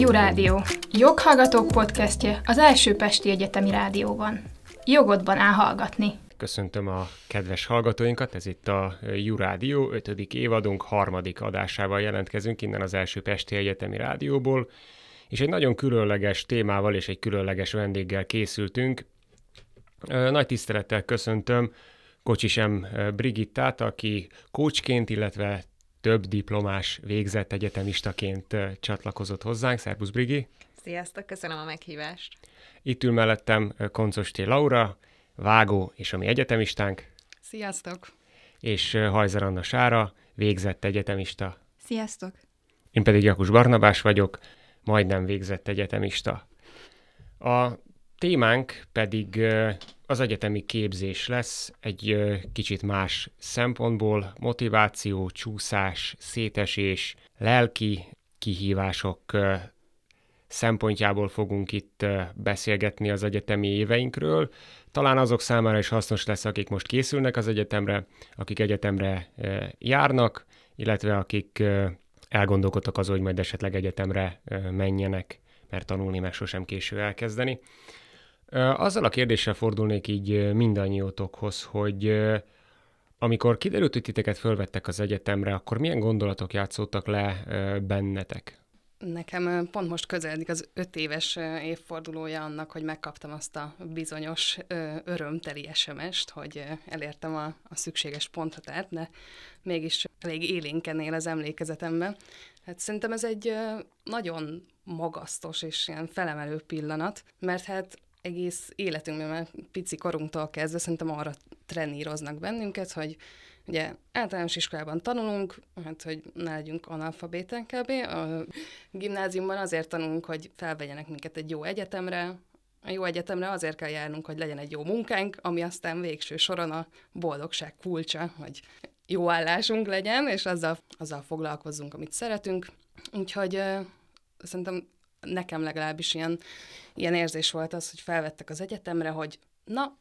Jó Rádió. Joghallgatók podcastje az első Pesti Egyetemi Rádióban. Jogodban áll hallgatni. Köszöntöm a kedves hallgatóinkat, ez itt a Jó Rádió 5. évadunk harmadik adásával jelentkezünk innen az első Pesti Egyetemi Rádióból, és egy nagyon különleges témával és egy különleges vendéggel készültünk. Nagy tisztelettel köszöntöm Kocsis M. Brigittát, aki coachként, illetve több diplomás végzett egyetemistaként csatlakozott hozzánk. Szerbusz Brigi! Sziasztok, köszönöm a meghívást! Itt ül mellettem Koncos T. Laura, vágó és a mi egyetemistánk. Sziasztok! És Hajzer Anna Sára, végzett egyetemista. Sziasztok! Én pedig Jakus Barnabás vagyok, majdnem végzett egyetemista. A témánk pedig az egyetemi képzés lesz egy kicsit más szempontból, motiváció, csúszás, szétesés, lelki kihívások szempontjából fogunk itt beszélgetni az egyetemi éveinkről. Talán azok számára is hasznos lesz, akik most készülnek az egyetemre, akik egyetemre járnak, illetve akik elgondolkodtak azon, hogy majd esetleg egyetemre menjenek, mert tanulni meg sosem késő elkezdeni. Azzal a kérdéssel fordulnék így mindannyiótokhoz, hogy amikor kiderült, hogy titeket fölvettek az egyetemre, akkor milyen gondolatok játszottak le bennetek? Nekem pont most közeledik az öt éves évfordulója annak, hogy megkaptam azt a bizonyos örömteli SMS-t, hogy elértem a, a szükséges ponthatárt, de mégis elég élénken él az emlékezetemben. Hát szerintem ez egy nagyon magasztos és ilyen felemelő pillanat, mert hát egész életünkben, már pici korunktól kezdve szerintem arra treníroznak bennünket, hogy ugye általános iskolában tanulunk, hát hogy ne legyünk analfabéten kb. A gimnáziumban azért tanulunk, hogy felvegyenek minket egy jó egyetemre, a jó egyetemre azért kell járnunk, hogy legyen egy jó munkánk, ami aztán végső soron a boldogság kulcsa, hogy jó állásunk legyen, és azzal, azzal foglalkozzunk, amit szeretünk. Úgyhogy uh, szerintem nekem legalábbis ilyen, ilyen érzés volt az, hogy felvettek az egyetemre, hogy na,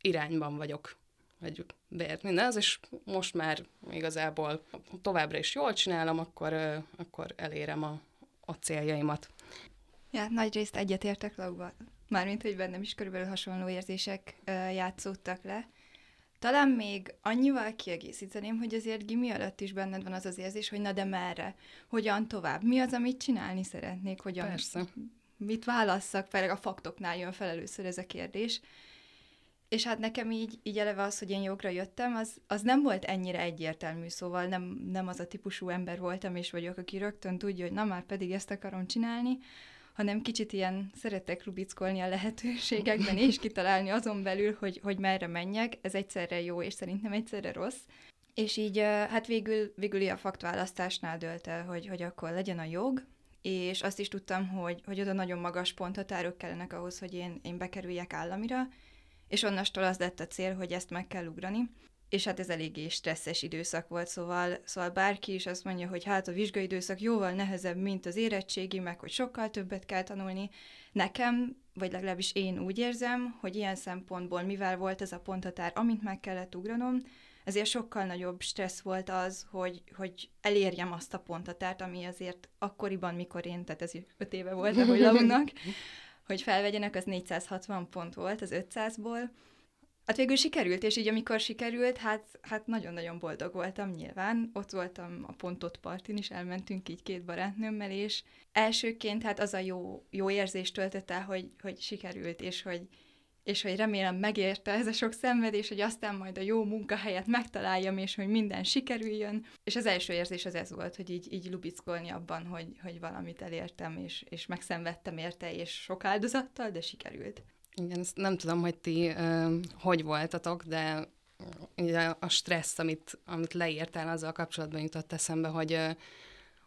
irányban vagyok, vagy beért minden az, és most már igazából továbbra is jól csinálom, akkor, akkor elérem a, a céljaimat. Ja, nagy részt egyetértek Lauba, mármint, hogy bennem is körülbelül hasonló érzések játszódtak le. Talán még annyival kiegészíteném, hogy azért gimi alatt is benned van az az érzés, hogy na de merre, hogyan tovább, mi az, amit csinálni szeretnék, hogyan, Persze. mit válasszak, főleg a faktoknál jön fel először ez a kérdés. És hát nekem így, így eleve az, hogy én jogra jöttem, az, az nem volt ennyire egyértelmű, szóval nem, nem az a típusú ember voltam és vagyok, aki rögtön tudja, hogy na már pedig ezt akarom csinálni, hanem kicsit ilyen szeretek rubickolni a lehetőségekben, és kitalálni azon belül, hogy, hogy merre menjek. Ez egyszerre jó, és szerintem egyszerre rossz. És így hát végül, végül a faktválasztásnál dölt el, hogy, hogy akkor legyen a jog, és azt is tudtam, hogy, hogy oda nagyon magas ponthatárok kellenek ahhoz, hogy én, én bekerüljek államira, és onnastól az lett a cél, hogy ezt meg kell ugrani és hát ez eléggé stresszes időszak volt, szóval, szóval bárki is azt mondja, hogy hát a vizsgai időszak jóval nehezebb, mint az érettségi, meg hogy sokkal többet kell tanulni. Nekem, vagy legalábbis én úgy érzem, hogy ilyen szempontból, mivel volt ez a ponthatár, amint meg kellett ugranom, ezért sokkal nagyobb stressz volt az, hogy, hogy elérjem azt a ponthatárt, ami azért akkoriban, mikor én, tehát ez öt éve volt, ahogy lavunnak, hogy felvegyenek, az 460 pont volt az 500-ból, Hát végül sikerült, és így amikor sikerült, hát, hát nagyon-nagyon boldog voltam nyilván. Ott voltam a Pontot partin is, elmentünk így két barátnőmmel, és elsőként hát az a jó, jó érzést töltött el, hogy, hogy sikerült, és hogy, és hogy remélem megérte ez a sok szenvedés, hogy aztán majd a jó munkahelyet megtaláljam, és hogy minden sikerüljön. És az első érzés az ez volt, hogy így, így lubickolni abban, hogy, hogy valamit elértem, és, és megszenvedtem érte, és sok áldozattal, de sikerült. Igen, ezt nem tudom, hogy ti uh, hogy voltatok, de ugye a stressz, amit, amit leírtál, azzal kapcsolatban jutott eszembe, hogy, uh,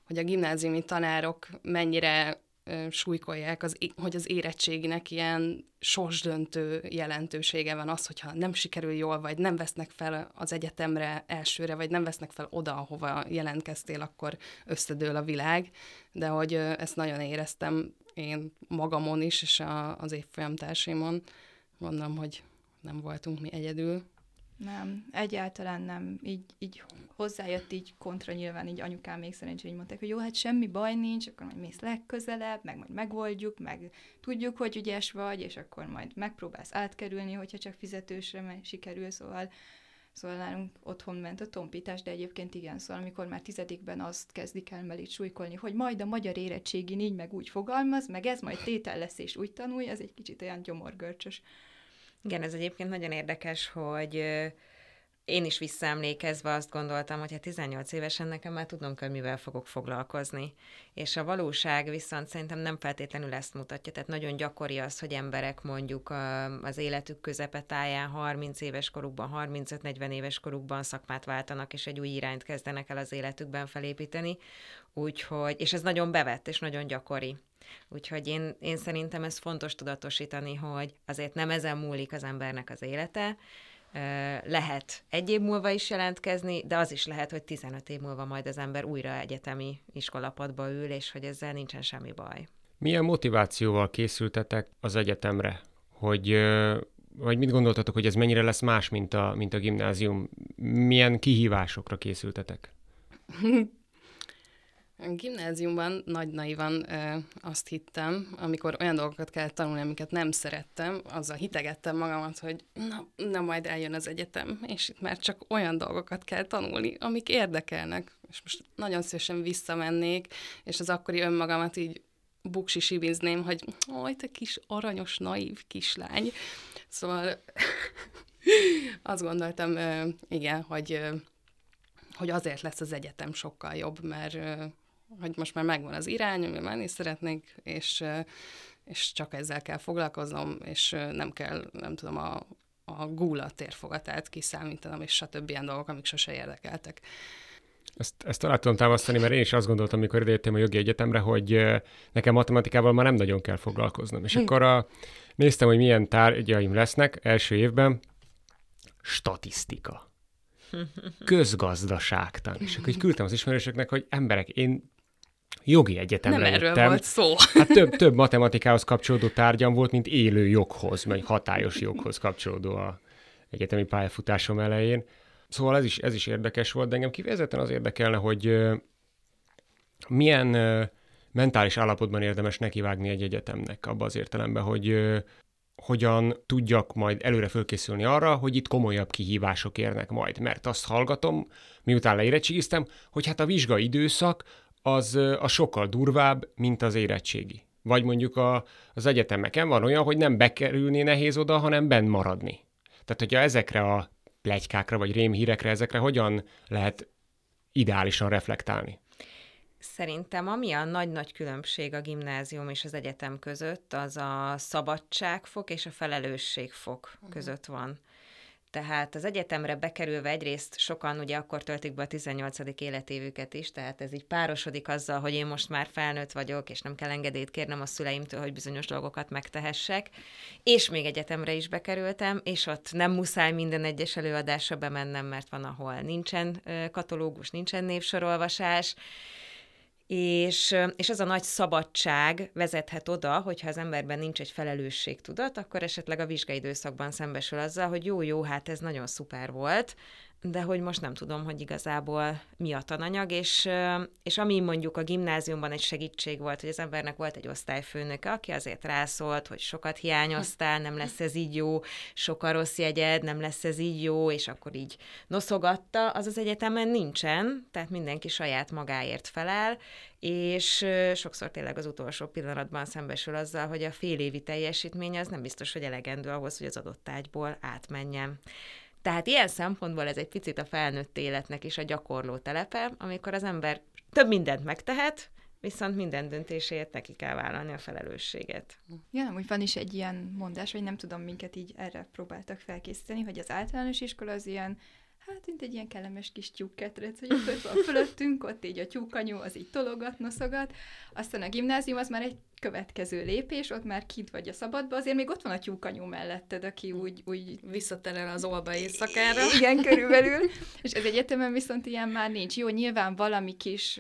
hogy a gimnáziumi tanárok mennyire uh, súlykolják, az, hogy az érettséginek ilyen sorsdöntő jelentősége van az, hogyha nem sikerül jól, vagy nem vesznek fel az egyetemre elsőre, vagy nem vesznek fel oda, ahova jelentkeztél, akkor összedől a világ, de hogy uh, ezt nagyon éreztem én magamon is, és a, az évfolyam társaimon. Mondom, hogy nem voltunk mi egyedül. Nem, egyáltalán nem. Így, így hozzájött így kontra nyilván, így anyukám még szerencsé, hogy mondták, hogy jó, hát semmi baj nincs, akkor majd mész legközelebb, meg majd megoldjuk, meg tudjuk, hogy ügyes vagy, és akkor majd megpróbálsz átkerülni, hogyha csak fizetősre sikerül, szóval Szóval nálunk otthon ment a tompítás, de egyébként igen, szóval amikor már tizedikben azt kezdik el mellé súlykolni, hogy majd a magyar érettségi így meg úgy fogalmaz, meg ez majd tétel lesz és úgy tanulj, ez egy kicsit olyan gyomorgörcsös. Igen, ez egyébként nagyon érdekes, hogy én is visszaemlékezve azt gondoltam, hogy hát 18 évesen nekem már tudnom kell, mivel fogok foglalkozni. És a valóság viszont szerintem nem feltétlenül ezt mutatja. Tehát nagyon gyakori az, hogy emberek mondjuk az életük közepetáján 30 éves korukban, 35-40 éves korukban szakmát váltanak, és egy új irányt kezdenek el az életükben felépíteni. Úgyhogy, és ez nagyon bevett, és nagyon gyakori. Úgyhogy én, én szerintem ez fontos tudatosítani, hogy azért nem ezen múlik az embernek az élete, lehet egy év múlva is jelentkezni, de az is lehet, hogy 15 év múlva majd az ember újra egyetemi iskolapadba ül, és hogy ezzel nincsen semmi baj. Milyen motivációval készültetek az egyetemre? Hogy, vagy mit gondoltatok, hogy ez mennyire lesz más, mint a, mint a gimnázium? Milyen kihívásokra készültetek? Gimnáziumban nagy naivan ö, azt hittem, amikor olyan dolgokat kellett tanulni, amiket nem szerettem, azzal hitegettem magamat, hogy na, na majd eljön az egyetem, és itt már csak olyan dolgokat kell tanulni, amik érdekelnek. És most nagyon szívesen visszamennék, és az akkori önmagamat így buksi sibizném, hogy oj, te kis aranyos, naív kislány. Szóval azt gondoltam, igen, hogy hogy azért lesz az egyetem sokkal jobb, mert hogy most már megvan az irány, amivel menni szeretnék, és, és csak ezzel kell foglalkoznom, és nem kell, nem tudom, a, a gula térfogatát kiszámítanom, és stb. ilyen dolgok, amik sose érdekeltek. Ezt, ezt alá tudom támasztani, mert én is azt gondoltam, amikor idejöttem a jogi egyetemre, hogy nekem matematikával már nem nagyon kell foglalkoznom. És hm. akkor a, néztem, hogy milyen tárgyaim lesznek első évben. Statisztika. Közgazdaságtan. És akkor így küldtem az ismerősöknek, hogy emberek, én jogi egyetemre Nem jöttem. erről volt szó. Hát több, több matematikához kapcsolódó tárgyam volt, mint élő joghoz, vagy hatályos joghoz kapcsolódó a egyetemi pályafutásom elején. Szóval ez is, ez is érdekes volt, de engem kifejezetten az érdekelne, hogy milyen mentális állapotban érdemes nekivágni egy egyetemnek, abban az értelemben, hogy hogyan tudjak majd előre fölkészülni arra, hogy itt komolyabb kihívások érnek majd. Mert azt hallgatom, miután leérettségiztem, hogy hát a vizsgai időszak az a sokkal durvább, mint az érettségi. Vagy mondjuk a, az egyetemeken van olyan, hogy nem bekerülni nehéz oda, hanem benn maradni. Tehát, hogyha ezekre a plegykákra vagy rémhírekre, ezekre hogyan lehet ideálisan reflektálni? Szerintem ami a nagy-nagy különbség a gimnázium és az egyetem között, az a szabadságfok és a felelősségfok uh-huh. között van. Tehát az egyetemre bekerülve egyrészt sokan ugye akkor töltik be a 18. életévüket is, tehát ez így párosodik azzal, hogy én most már felnőtt vagyok, és nem kell engedélyt kérnem a szüleimtől, hogy bizonyos dolgokat megtehessek. És még egyetemre is bekerültem, és ott nem muszáj minden egyes előadásra bemennem, mert van, ahol nincsen katalógus, nincsen névsorolvasás, és, és ez a nagy szabadság vezethet oda, hogyha az emberben nincs egy felelősségtudat, akkor esetleg a vizsgaidőszakban szembesül azzal, hogy jó-jó, hát ez nagyon szuper volt, de hogy most nem tudom, hogy igazából mi a tananyag, és, és ami mondjuk a gimnáziumban egy segítség volt, hogy az embernek volt egy osztályfőnöke, aki azért rászólt, hogy sokat hiányoztál, nem lesz ez így jó, sok a rossz jegyed, nem lesz ez így jó, és akkor így noszogatta, az az egyetemen nincsen, tehát mindenki saját magáért felel, és sokszor tényleg az utolsó pillanatban szembesül azzal, hogy a fél évi teljesítmény az nem biztos, hogy elegendő ahhoz, hogy az adott ágyból átmenjen. Tehát ilyen szempontból ez egy picit a felnőtt életnek is a gyakorló telepe, amikor az ember több mindent megtehet, viszont minden döntésért neki kell vállalni a felelősséget. Ja, úgy van is egy ilyen mondás, hogy nem tudom, minket így erre próbáltak felkészíteni, hogy az általános iskola az ilyen hát mint egy ilyen kellemes kis tyúkketrec, hogy ott van fölöttünk, ott így a tyúkanyú, az így tologat, noszogat, aztán a gimnázium az már egy következő lépés, ott már kint vagy a szabadba, azért még ott van a tyúkanyú melletted, aki úgy... úgy... Visszaterel az olba éjszakára. Igen, körülbelül. És ez egyetemen viszont ilyen már nincs. Jó, nyilván valami kis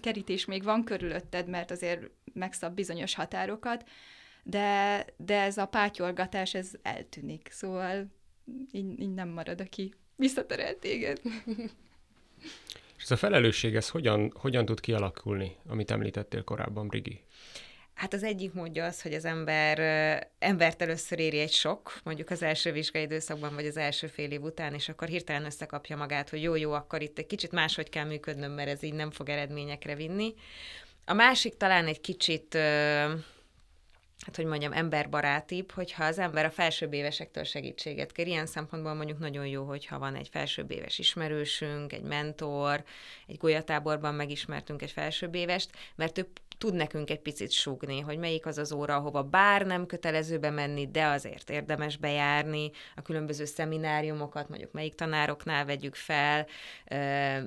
kerítés még van körülötted, mert azért megszab bizonyos határokat, de, de ez a pátyolgatás, ez eltűnik. Szóval így, így nem marad, aki visszaterel téged. És ez a felelősség, ez hogyan, hogyan tud kialakulni, amit említettél korábban, Brigi? Hát az egyik módja az, hogy az ember embert először éri egy sok, mondjuk az első vizsgai időszakban, vagy az első fél év után, és akkor hirtelen összekapja magát, hogy jó-jó, akkor itt egy kicsit máshogy kell működnöm, mert ez így nem fog eredményekre vinni. A másik talán egy kicsit hát hogy mondjam, emberbarátibb, hogyha az ember a felsőbb évesektől segítséget kér. Ilyen szempontból mondjuk nagyon jó, hogyha van egy felsőbb éves ismerősünk, egy mentor, egy golyatáborban megismertünk egy felsőbb évest, mert ő tud nekünk egy picit sugni, hogy melyik az az óra, ahova bár nem kötelező bemenni, de azért érdemes bejárni, a különböző szemináriumokat, mondjuk melyik tanároknál vegyük fel,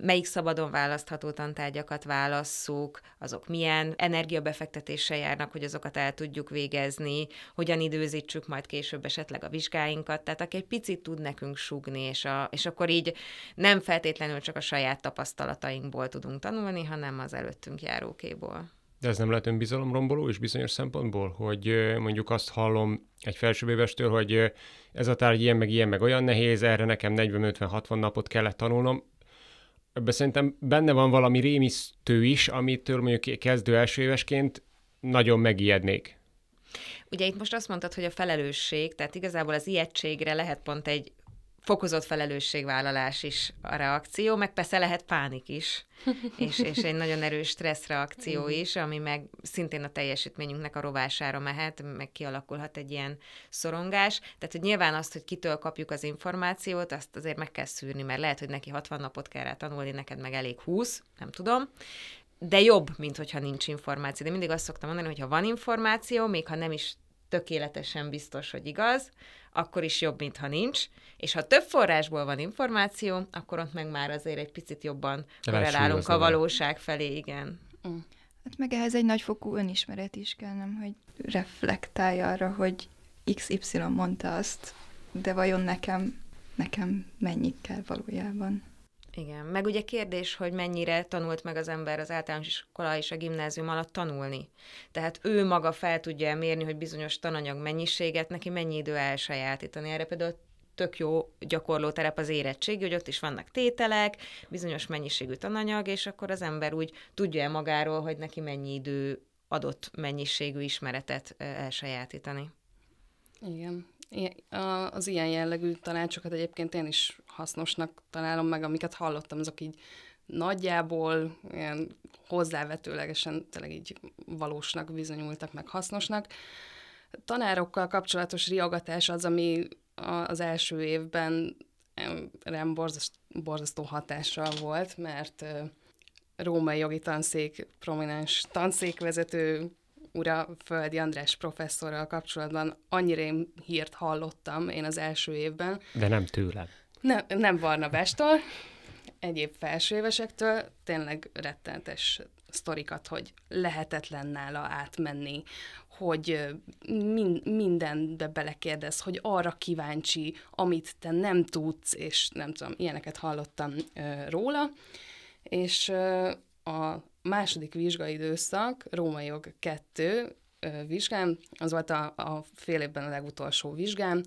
melyik szabadon választható tantárgyakat válasszuk, azok milyen energiabefektetéssel járnak, hogy azokat el tudjuk végezni, hogyan időzítsük majd később esetleg a vizsgáinkat, tehát aki egy picit tud nekünk sugni, és, a, és akkor így nem feltétlenül csak a saját tapasztalatainkból tudunk tanulni, hanem az előttünk járókéból. De ez nem lehet önbizalomromboló és bizonyos szempontból, hogy mondjuk azt hallom egy felsőbbévestől, hogy ez a tárgy ilyen, meg ilyen, meg olyan nehéz, erre nekem 40-50-60 napot kellett tanulnom. Ebben szerintem benne van valami rémisztő is, amitől mondjuk kezdő első évesként nagyon megijednék. Ugye itt most azt mondtad, hogy a felelősség, tehát igazából az ijegységre lehet pont egy fokozott felelősségvállalás is a reakció, meg persze lehet pánik is, és, és egy nagyon erős stressz reakció is, ami meg szintén a teljesítményünknek a rovására mehet, meg kialakulhat egy ilyen szorongás. Tehát, hogy nyilván azt, hogy kitől kapjuk az információt, azt azért meg kell szűrni, mert lehet, hogy neki 60 napot kell rá tanulni, neked meg elég 20, nem tudom de jobb, mint hogyha nincs információ. De mindig azt szoktam mondani, hogy ha van információ, még ha nem is tökéletesen biztos, hogy igaz, akkor is jobb, mint ha nincs. És ha több forrásból van információ, akkor ott meg már azért egy picit jobban korrelálunk a valóság felé, igen. Mm. Hát meg ehhez egy nagyfokú önismeret is kell, nem, hogy reflektálj arra, hogy XY mondta azt, de vajon nekem, nekem mennyi kell valójában. Igen, meg ugye kérdés, hogy mennyire tanult meg az ember az általános iskola és a gimnázium alatt tanulni. Tehát ő maga fel tudja mérni, hogy bizonyos tananyag mennyiséget neki mennyi idő elsajátítani. Erre például tök jó gyakorló terep az érettség, hogy ott is vannak tételek, bizonyos mennyiségű tananyag, és akkor az ember úgy tudja magáról, hogy neki mennyi idő adott mennyiségű ismeretet elsajátítani. Igen, az ilyen jellegű tanácsokat egyébként én is hasznosnak találom meg, amiket hallottam, azok így nagyjából ilyen hozzávetőlegesen tényleg így valósnak bizonyultak, meg hasznosnak. Tanárokkal kapcsolatos riogatás az, ami az első évben rám borzasztó hatással volt, mert római jogi tanszék prominens tanszékvezető ura Földi András professzorral kapcsolatban annyira én hírt hallottam én az első évben. De nem tőlem. Ne, nem Barnabástól, egyéb felsőévesektől, tényleg rettenetes sztorikat, hogy lehetetlen nála átmenni, hogy min- mindenbe belekérdez, hogy arra kíváncsi, amit te nem tudsz, és nem tudom, ilyeneket hallottam ö, róla, és ö, a második vizsgai időszak, Római jog 2 vizsgám, az volt a, a fél évben a legutolsó vizsgám,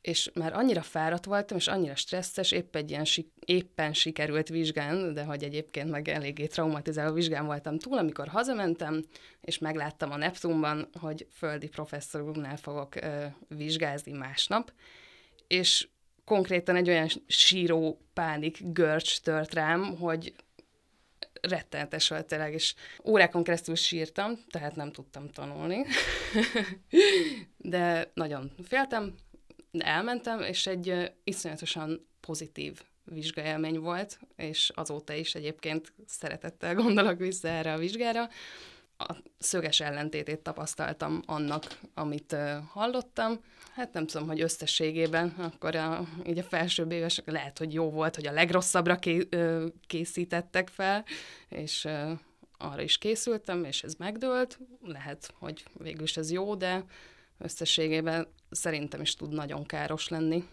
és már annyira fáradt voltam, és annyira stresszes, épp egy ilyen sik- éppen sikerült vizsgán, de hogy egyébként meg eléggé traumatizáló vizsgán voltam túl, amikor hazamentem, és megláttam a Neptunban, hogy földi professzor úrnál fogok ö, vizsgázni másnap, és konkrétan egy olyan síró pánik görcs tört rám, hogy rettenetes volt tényleg, és órákon keresztül sírtam, tehát nem tudtam tanulni. de nagyon féltem, elmentem, és egy iszonyatosan pozitív vizsgaélmény volt, és azóta is egyébként szeretettel gondolok vissza erre a vizsgára. A szöges ellentétét tapasztaltam annak, amit hallottam. Hát nem tudom, hogy összességében akkor a, így a felsőbb éves lehet, hogy jó volt, hogy a legrosszabbra ké, uh, készítettek fel, és uh, arra is készültem, és ez megdőlt. Lehet, hogy végül is ez jó, de összességében szerintem is tud nagyon káros lenni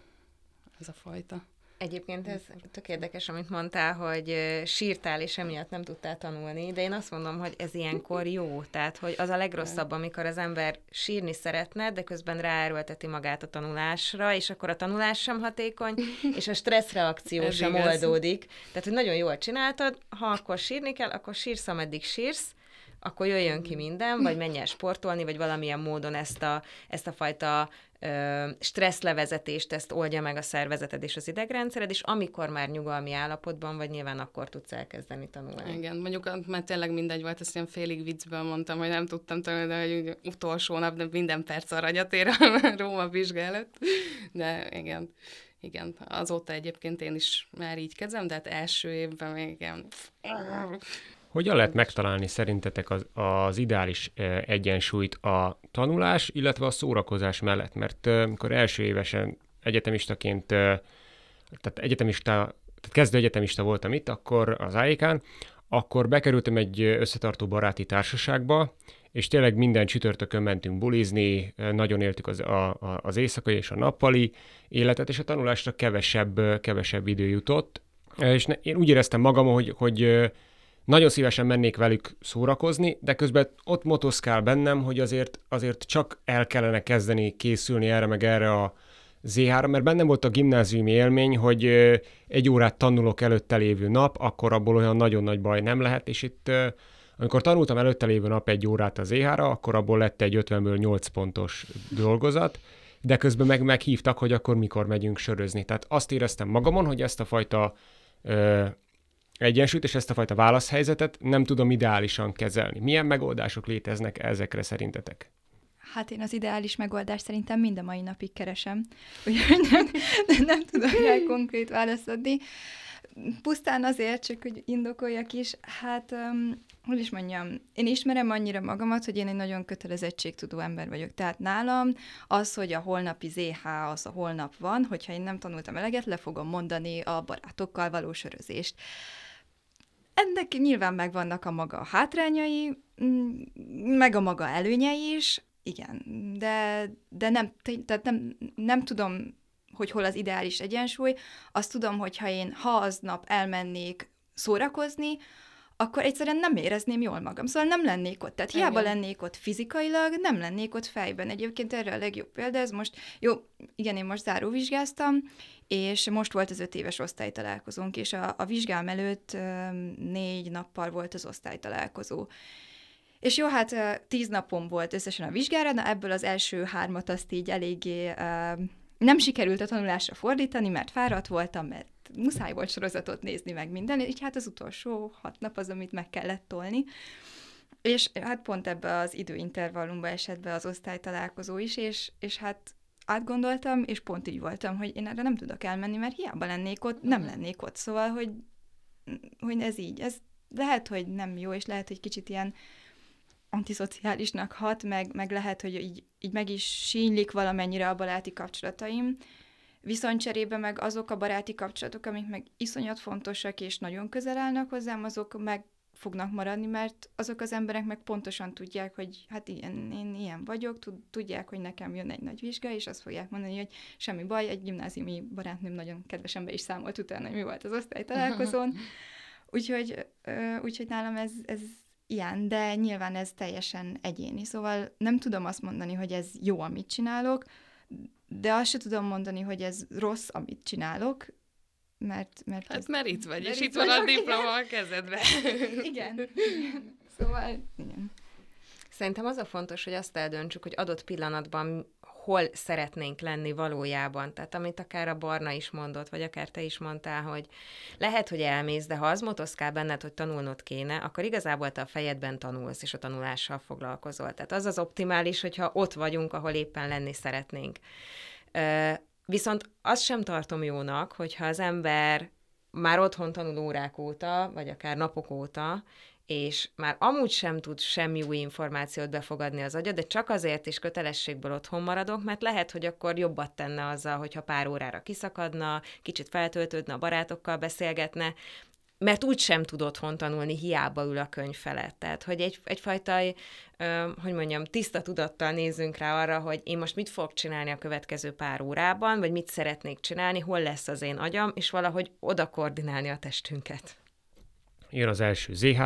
ez a fajta Egyébként ez tök érdekes, amit mondtál, hogy sírtál, és emiatt nem tudtál tanulni, de én azt mondom, hogy ez ilyenkor jó. Tehát, hogy az a legrosszabb, amikor az ember sírni szeretne, de közben ráerőlteti magát a tanulásra, és akkor a tanulás sem hatékony, és a stresszreakció ez sem igaz. oldódik. Tehát, hogy nagyon jól csináltad, ha akkor sírni kell, akkor sírsz, ameddig sírsz, akkor jöjjön ki minden, vagy menj el sportolni, vagy valamilyen módon ezt a, ezt a fajta stresszlevezetést, ezt oldja meg a szervezeted és az idegrendszered, és amikor már nyugalmi állapotban vagy, nyilván akkor tudsz elkezdeni tanulni. Igen, mondjuk már tényleg mindegy volt, ezt ilyen félig viccből mondtam, hogy nem tudtam tanulni, de hogy utolsó nap, de minden perc aranyat ér a Róma vizsgálat. De igen, igen, azóta egyébként én is már így kezdem, de hát első évben még igen. Hogyan lehet megtalálni szerintetek az, az ideális egyensúlyt a tanulás, illetve a szórakozás mellett? Mert amikor első évesen egyetemistaként, tehát egyetemista, tehát kezdő egyetemista voltam itt, akkor az AIK-n, akkor bekerültem egy összetartó baráti társaságba, és tényleg minden csütörtökön mentünk bulizni, nagyon éltük az, a, a, az éjszakai és a nappali életet, és a tanulásra kevesebb, kevesebb idő jutott. És ne, én úgy éreztem magam, hogy, hogy nagyon szívesen mennék velük szórakozni, de közben ott motoszkál bennem, hogy azért, azért csak el kellene kezdeni készülni erre meg erre a Z3, mert bennem volt a gimnáziumi élmény, hogy egy órát tanulok előtte lévő nap, akkor abból olyan nagyon nagy baj nem lehet, és itt amikor tanultam előtte lévő nap egy órát az E3, akkor abból lett egy 50-ből 8 pontos dolgozat, de közben meg meghívtak, hogy akkor mikor megyünk sörözni. Tehát azt éreztem magamon, hogy ezt a fajta egyensúlyt és ezt a fajta válaszhelyzetet nem tudom ideálisan kezelni. Milyen megoldások léteznek ezekre szerintetek? Hát én az ideális megoldást szerintem mind a mai napig keresem, úgyhogy nem, nem, nem tudom rá konkrét választ adni. Pusztán azért, csak hogy indokoljak is, hát, um, hogy is mondjam, én ismerem annyira magamat, hogy én egy nagyon kötelezettségtudó ember vagyok. Tehát nálam az, hogy a holnapi ZH az a holnap van, hogyha én nem tanultam eleget, le fogom mondani a barátokkal való sörözést. Ennek nyilván megvannak a maga hátrányai, mm, meg a maga előnyei is, igen, de, de nem, tehát nem, nem tudom, hogy hol az ideális egyensúly. Azt tudom, hogy ha én ha aznap elmennék szórakozni, akkor egyszerűen nem érezném jól magam. Szóval nem lennék ott. Tehát hiába igen. lennék ott fizikailag, nem lennék ott fejben. Egyébként erre a legjobb példa, ez most, jó, igen, én most záróvizsgáztam, és most volt az öt éves osztálytalálkozónk, és a, a vizsgám előtt négy nappal volt az osztálytalálkozó. És jó, hát tíz napom volt összesen a vizsgára, na ebből az első hármat azt így eléggé nem sikerült a tanulásra fordítani, mert fáradt voltam, mert muszáj volt sorozatot nézni meg minden, így hát az utolsó hat nap az, amit meg kellett tolni. És hát pont ebbe az időintervallumba esett be az osztálytalálkozó is, és, és hát átgondoltam, és pont így voltam, hogy én erre nem tudok elmenni, mert hiába lennék ott, nem mhm. lennék ott. Szóval, hogy, hogy ez így. Ez lehet, hogy nem jó, és lehet, hogy kicsit ilyen antiszociálisnak hat, meg, meg lehet, hogy így, így meg is sínylik valamennyire a baráti kapcsolataim, viszont cserébe meg azok a baráti kapcsolatok, amik meg iszonyat fontosak és nagyon közel állnak hozzám, azok meg fognak maradni, mert azok az emberek meg pontosan tudják, hogy hát ilyen, én ilyen vagyok, tudják, hogy nekem jön egy nagy vizsga, és azt fogják mondani, hogy semmi baj, egy gimnáziumi barátnőm nagyon kedvesen be is számolt utána, hogy mi volt az osztálytalálkozón. Úgyhogy, úgyhogy nálam ez, ez ilyen, de nyilván ez teljesen egyéni. Szóval nem tudom azt mondani, hogy ez jó, amit csinálok, de azt sem tudom mondani, hogy ez rossz, amit csinálok, mert... mert hát ez, mert itt vagy, és itt van a diploma a kezedben. igen. Szóval, igen. Szerintem az a fontos, hogy azt eldöntsük, hogy adott pillanatban hol szeretnénk lenni valójában. Tehát amit akár a Barna is mondott, vagy akár te is mondtál, hogy lehet, hogy elmész, de ha az motoszkál benned, hogy tanulnod kéne, akkor igazából te a fejedben tanulsz, és a tanulással foglalkozol. Tehát az az optimális, hogyha ott vagyunk, ahol éppen lenni szeretnénk. Viszont azt sem tartom jónak, hogyha az ember már otthon tanul órák óta, vagy akár napok óta, és már amúgy sem tud semmi új információt befogadni az agya, de csak azért is kötelességből otthon maradok, mert lehet, hogy akkor jobbat tenne azzal, hogyha pár órára kiszakadna, kicsit feltöltődne, a barátokkal beszélgetne, mert úgy sem tud otthon tanulni, hiába ül a könyv felett. Tehát, hogy egy, egyfajta, hogy mondjam, tiszta tudattal nézzünk rá arra, hogy én most mit fogok csinálni a következő pár órában, vagy mit szeretnék csinálni, hol lesz az én agyam, és valahogy oda koordinálni a testünket. Jön az első ZH,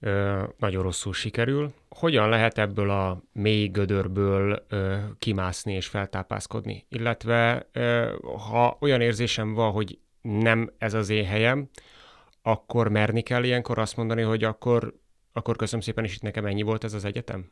ö, nagyon rosszul sikerül. Hogyan lehet ebből a mély gödörből ö, kimászni és feltápászkodni? Illetve ö, ha olyan érzésem van, hogy nem ez az én helyem, akkor merni kell ilyenkor azt mondani, hogy akkor, akkor köszönöm szépen, és itt nekem ennyi volt ez az egyetem?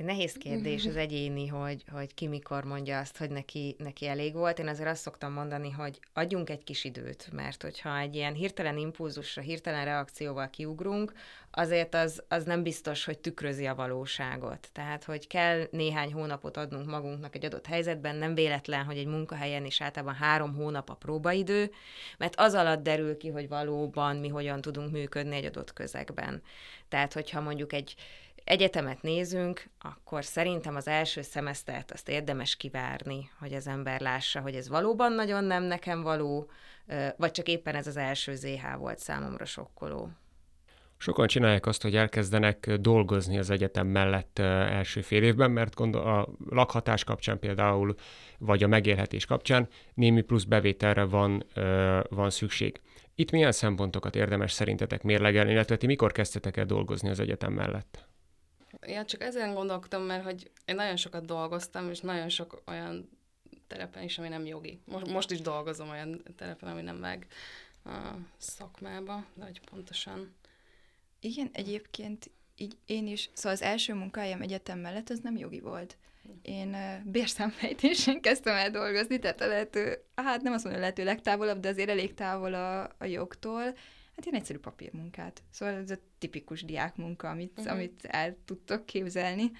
Egy nehéz kérdés az egyéni, hogy, hogy ki mikor mondja azt, hogy neki, neki elég volt. Én azért azt szoktam mondani, hogy adjunk egy kis időt, mert hogyha egy ilyen hirtelen impulzusra, hirtelen reakcióval kiugrunk, azért az, az nem biztos, hogy tükrözi a valóságot. Tehát, hogy kell néhány hónapot adnunk magunknak egy adott helyzetben, nem véletlen, hogy egy munkahelyen is általában három hónap a próbaidő, mert az alatt derül ki, hogy valóban mi hogyan tudunk működni egy adott közegben. Tehát, hogyha mondjuk egy egyetemet nézünk, akkor szerintem az első szemesztert azt érdemes kivárni, hogy az ember lássa, hogy ez valóban nagyon nem nekem való, vagy csak éppen ez az első ZH volt számomra sokkoló. Sokan csinálják azt, hogy elkezdenek dolgozni az egyetem mellett első fél évben, mert gondol, a lakhatás kapcsán például, vagy a megélhetés kapcsán némi plusz bevételre van, van szükség. Itt milyen szempontokat érdemes szerintetek mérlegelni, illetve ti mikor kezdtetek el dolgozni az egyetem mellett? Ja, csak ezen gondolkodtam, mert hogy én nagyon sokat dolgoztam, és nagyon sok olyan terepen is, ami nem jogi. Most, most is dolgozom olyan terepen, ami nem meg a szakmába, de hogy pontosan. Igen, egyébként így én is, szóval az első munkahelyem egyetem mellett az nem jogi volt. Én uh, bérszámfejtésen kezdtem el dolgozni, tehát a lehető, hát nem azt mondom, a lehető legtávolabb, de azért elég távol a, a jogtól, hát ilyen egyszerű papírmunkát. Szóval ez a tipikus diákmunka, amit, uh-huh. amit el tudtok képzelni.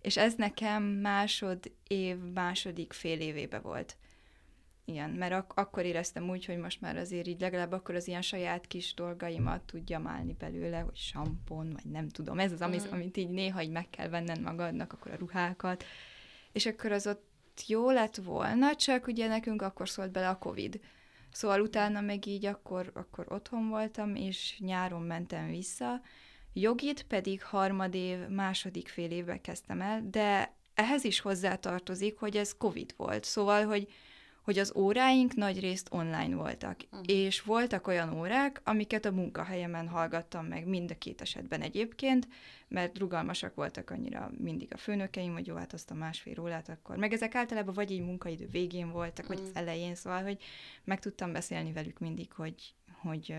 És ez nekem másod év, második fél évébe volt. Igen, mert ak- akkor éreztem úgy, hogy most már azért így legalább akkor az ilyen saját kis dolgaimat tudjam állni belőle, hogy sampon, vagy nem tudom, ez az, amit, uh-huh. amit így néha így meg kell venned magadnak, akkor a ruhákat. És akkor az ott jó lett volna, csak ugye nekünk akkor szólt bele a Covid. Szóval utána meg így akkor, akkor otthon voltam, és nyáron mentem vissza. Jogit pedig harmadév, második fél évben kezdtem el, de ehhez is hozzátartozik, hogy ez Covid volt. Szóval, hogy hogy az óráink nagy részt online voltak, uh-huh. és voltak olyan órák, amiket a munkahelyemen hallgattam meg, mind a két esetben egyébként, mert rugalmasak voltak annyira mindig a főnökeim, hogy jó, hát azt a másfél órát akkor. Meg ezek általában vagy egy munkaidő végén voltak, uh-huh. vagy az elején, szóval, hogy meg tudtam beszélni velük mindig, hogy, hogy,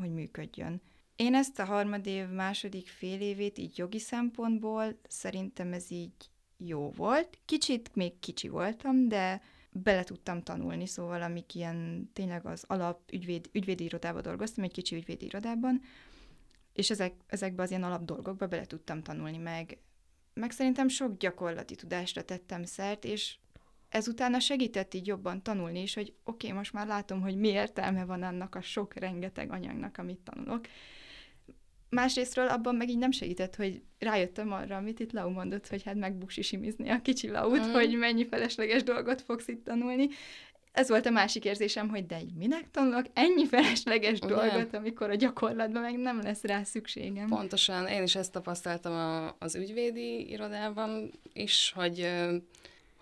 hogy működjön. Én ezt a harmadév, második fél évét így jogi szempontból szerintem ez így jó volt. Kicsit még kicsi voltam, de bele tudtam tanulni, szóval amik ilyen tényleg az alap ügyvéd, ügyvédi irodában dolgoztam, egy kicsi ügyvédi irodában, és ezek, ezekbe az ilyen alap dolgokba bele tudtam tanulni, meg, meg szerintem sok gyakorlati tudásra tettem szert, és ezután segített így jobban tanulni is, hogy oké, okay, most már látom, hogy mi értelme van annak a sok rengeteg anyagnak, amit tanulok, Másrésztről abban meg így nem segített, hogy rájöttem arra, amit itt Lau mondott, hogy hát megbuksisimizni a kicsi Laut, mm. hogy mennyi felesleges dolgot fogsz itt tanulni. Ez volt a másik érzésem, hogy de minek tanulok ennyi felesleges Ugye? dolgot, amikor a gyakorlatban meg nem lesz rá szükségem. Pontosan, én is ezt tapasztaltam a, az ügyvédi irodában is, hogy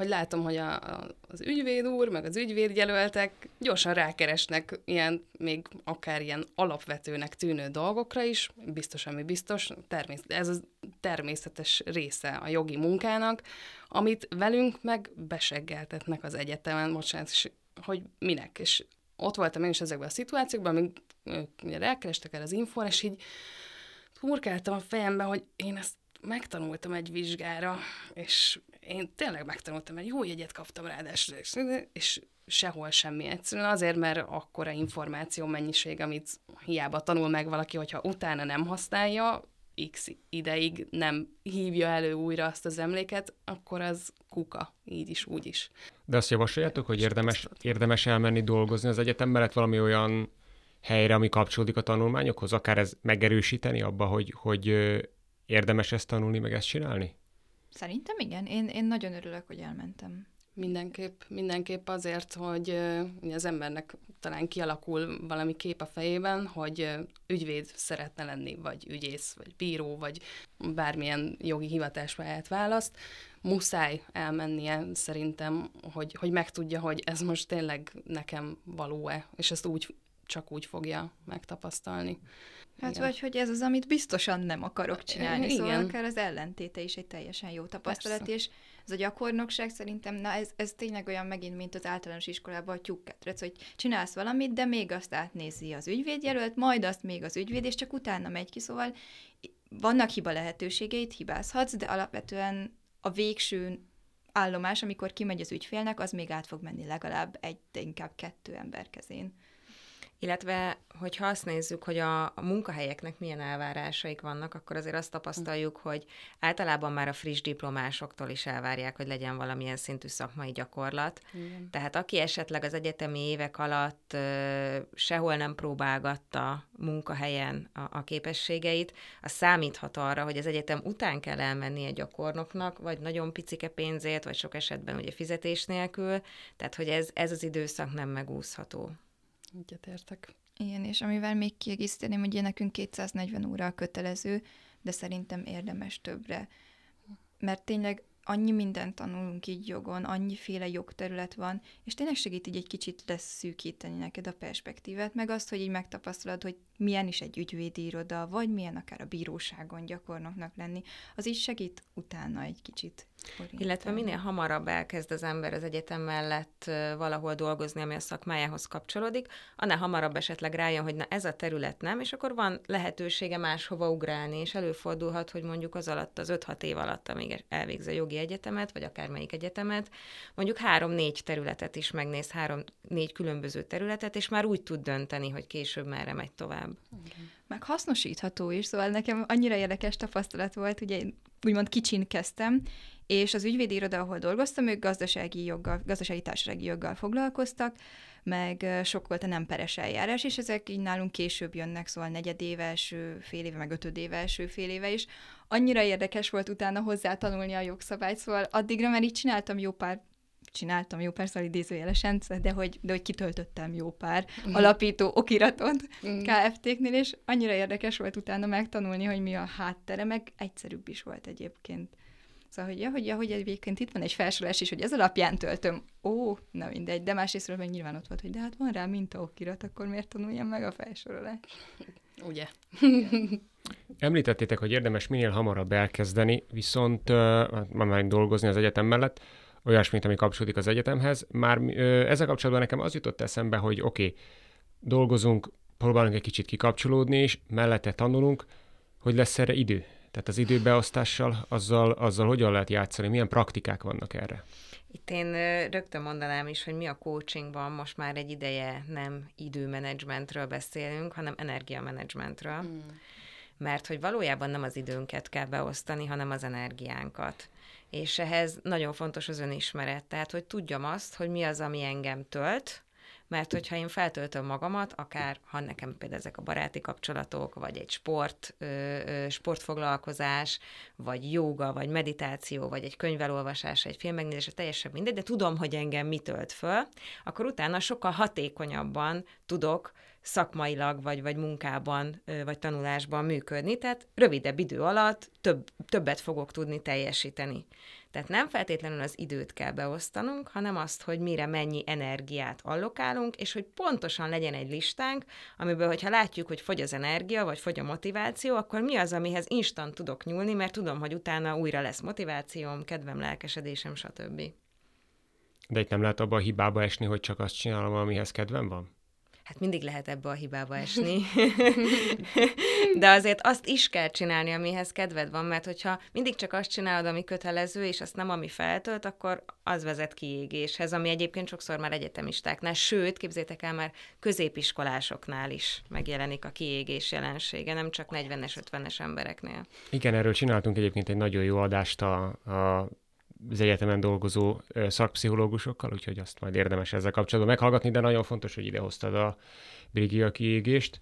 hogy látom, hogy a, a, az ügyvéd úr, meg az ügyvédjelöltek gyorsan rákeresnek ilyen, még akár ilyen alapvetőnek tűnő dolgokra is, biztos, ami biztos, természet, ez a természetes része a jogi munkának, amit velünk meg beseggeltetnek az egyetemen, bocsánat, és hogy minek, és ott voltam én is ezekben a szituációkban, amíg rákerestek el az infón, és így hurkáltam a fejembe, hogy én ezt megtanultam egy vizsgára, és én tényleg megtanultam, egy jó jegyet kaptam ráadásul, és sehol semmi. Egyszerűen azért, mert akkora információ mennyiség, amit hiába tanul meg valaki, hogyha utána nem használja, x ideig nem hívja elő újra azt az emléket, akkor az kuka, így is, úgy is. De azt javasoljátok, hogy érdemes, érdemes elmenni dolgozni az egyetem mellett valami olyan helyre, ami kapcsolódik a tanulmányokhoz, akár ez megerősíteni abba, hogy, hogy érdemes ezt tanulni, meg ezt csinálni? Szerintem igen. Én, én nagyon örülök, hogy elmentem. Mindenképp, mindenképp azért, hogy uh, az embernek talán kialakul valami kép a fejében, hogy ügyvéd szeretne lenni, vagy ügyész, vagy bíró, vagy bármilyen jogi hivatáspályát választ. Muszáj elmennie szerintem, hogy, hogy megtudja, hogy ez most tényleg nekem való-e, és ezt úgy csak úgy fogja megtapasztalni. Hát Igen. vagy, hogy ez az, amit biztosan nem akarok csinálni, Igen. szóval akár az ellentéte is egy teljesen jó tapasztalat, Persze. és ez a gyakornokság szerintem, na ez, ez tényleg olyan megint, mint az általános iskolában a tyúkketrec, hogy csinálsz valamit, de még azt átnézi az ügyvédjelölt, majd azt még az ügyvéd, és csak utána megy ki, szóval vannak hiba lehetőségeit, hibázhatsz, de alapvetően a végső állomás, amikor kimegy az ügyfélnek, az még át fog menni legalább egy, de inkább kettő ember kezén. Illetve, hogyha azt nézzük, hogy a, a munkahelyeknek milyen elvárásaik vannak, akkor azért azt tapasztaljuk, hogy általában már a friss diplomásoktól is elvárják, hogy legyen valamilyen szintű szakmai gyakorlat. Igen. Tehát aki esetleg az egyetemi évek alatt ö, sehol nem próbálgatta munkahelyen a, a képességeit, az számíthat arra, hogy az egyetem után kell elmenni egy gyakornoknak, vagy nagyon picike pénzért, vagy sok esetben ugye fizetés nélkül, tehát hogy ez, ez az időszak nem megúszható. Egyetértek. Igen, és amivel még kiegészíteném, hogy nekünk 240 óra a kötelező, de szerintem érdemes többre. Mert tényleg annyi mindent tanulunk így jogon, annyiféle jogterület van, és tényleg segít így egy kicsit leszűkíteni neked a perspektívát, meg azt, hogy így megtapasztalod, hogy milyen is egy ügyvédi iroda, vagy milyen akár a bíróságon gyakornoknak lenni, az így segít utána egy kicsit. Orientálni. Illetve minél hamarabb elkezd az ember az egyetem mellett valahol dolgozni, ami a szakmájához kapcsolódik, annál hamarabb esetleg rájön, hogy na ez a terület nem, és akkor van lehetősége máshova ugrálni, és előfordulhat, hogy mondjuk az alatt, az 5-6 év alatt, amíg elvégzi a jogi egyetemet, vagy akármelyik egyetemet, mondjuk három-négy területet is megnéz, három-négy különböző területet, és már úgy tud dönteni, hogy később merre megy tovább tovább. Igen. Meg hasznosítható is, szóval nekem annyira érdekes tapasztalat volt, ugye én úgymond kicsin kezdtem, és az ügyvédi iroda, ahol dolgoztam, ők gazdasági joggal, gazdasági társasági joggal foglalkoztak, meg sok volt a nem peres eljárás, és ezek így nálunk később jönnek, szóval negyedéves, fél éve, meg ötödéves, fél éve is. Annyira érdekes volt utána hozzá tanulni a jogszabályt, szóval addigra már így csináltam jó pár csináltam jó pár szal idézőjelesen, de hogy, de hogy kitöltöttem jó pár uh-huh. alapító okiratot uh-huh. KFT-knél, és annyira érdekes volt utána megtanulni, hogy mi a háttere, meg egyszerűbb is volt egyébként. Szóval, hogy, ja, hogy, ja, hogy egyébként itt van egy felsorolás is, hogy ez alapján töltöm. Ó, na mindegy, de másrésztről meg nyilván ott volt, hogy de hát van rá mintaokirat, akkor miért tanuljam meg a felsorolást? Ugye? Említettétek, hogy érdemes minél hamarabb elkezdeni, viszont uh, már dolgozni az egyetem mellett, olyasmit, ami kapcsolódik az egyetemhez. Már ö, ezzel kapcsolatban nekem az jutott eszembe, hogy oké, okay, dolgozunk, próbálunk egy kicsit kikapcsolódni, és mellette tanulunk, hogy lesz erre idő. Tehát az időbeosztással, azzal, azzal hogyan lehet játszani, milyen praktikák vannak erre? Itt én rögtön mondanám is, hogy mi a coachingban most már egy ideje nem időmenedzsmentről beszélünk, hanem energiamenedzsmentről. Mm. Mert hogy valójában nem az időnket kell beosztani, hanem az energiánkat és ehhez nagyon fontos az önismeret, tehát hogy tudjam azt, hogy mi az, ami engem tölt, mert hogyha én feltöltöm magamat, akár ha nekem például ezek a baráti kapcsolatok, vagy egy sport, sportfoglalkozás, vagy jóga, vagy meditáció, vagy egy könyvelolvasás, egy filmmegnézés, teljesen mindegy, de tudom, hogy engem mi tölt föl, akkor utána sokkal hatékonyabban tudok szakmailag, vagy, vagy munkában, vagy tanulásban működni, tehát rövidebb idő alatt több, többet fogok tudni teljesíteni. Tehát nem feltétlenül az időt kell beosztanunk, hanem azt, hogy mire mennyi energiát allokálunk, és hogy pontosan legyen egy listánk, amiből, hogyha látjuk, hogy fogy az energia, vagy fogy a motiváció, akkor mi az, amihez instant tudok nyúlni, mert tudom, hogy utána újra lesz motivációm, kedvem, lelkesedésem, stb. De itt nem lehet abba a hibába esni, hogy csak azt csinálom, amihez kedvem van? Hát mindig lehet ebbe a hibába esni. De azért azt is kell csinálni, amihez kedved van, mert hogyha mindig csak azt csinálod, ami kötelező, és azt nem, ami feltölt, akkor az vezet kiégéshez, ami egyébként sokszor már egyetemistáknál, sőt, képzétek el, már középiskolásoknál is megjelenik a kiégés jelensége, nem csak 40-es, 50-es embereknél. Igen, erről csináltunk egyébként egy nagyon jó adást a, a az egyetemen dolgozó szakpszichológusokkal, úgyhogy azt majd érdemes ezzel kapcsolatban meghallgatni, de nagyon fontos, hogy idehoztad a Brigia kiégést.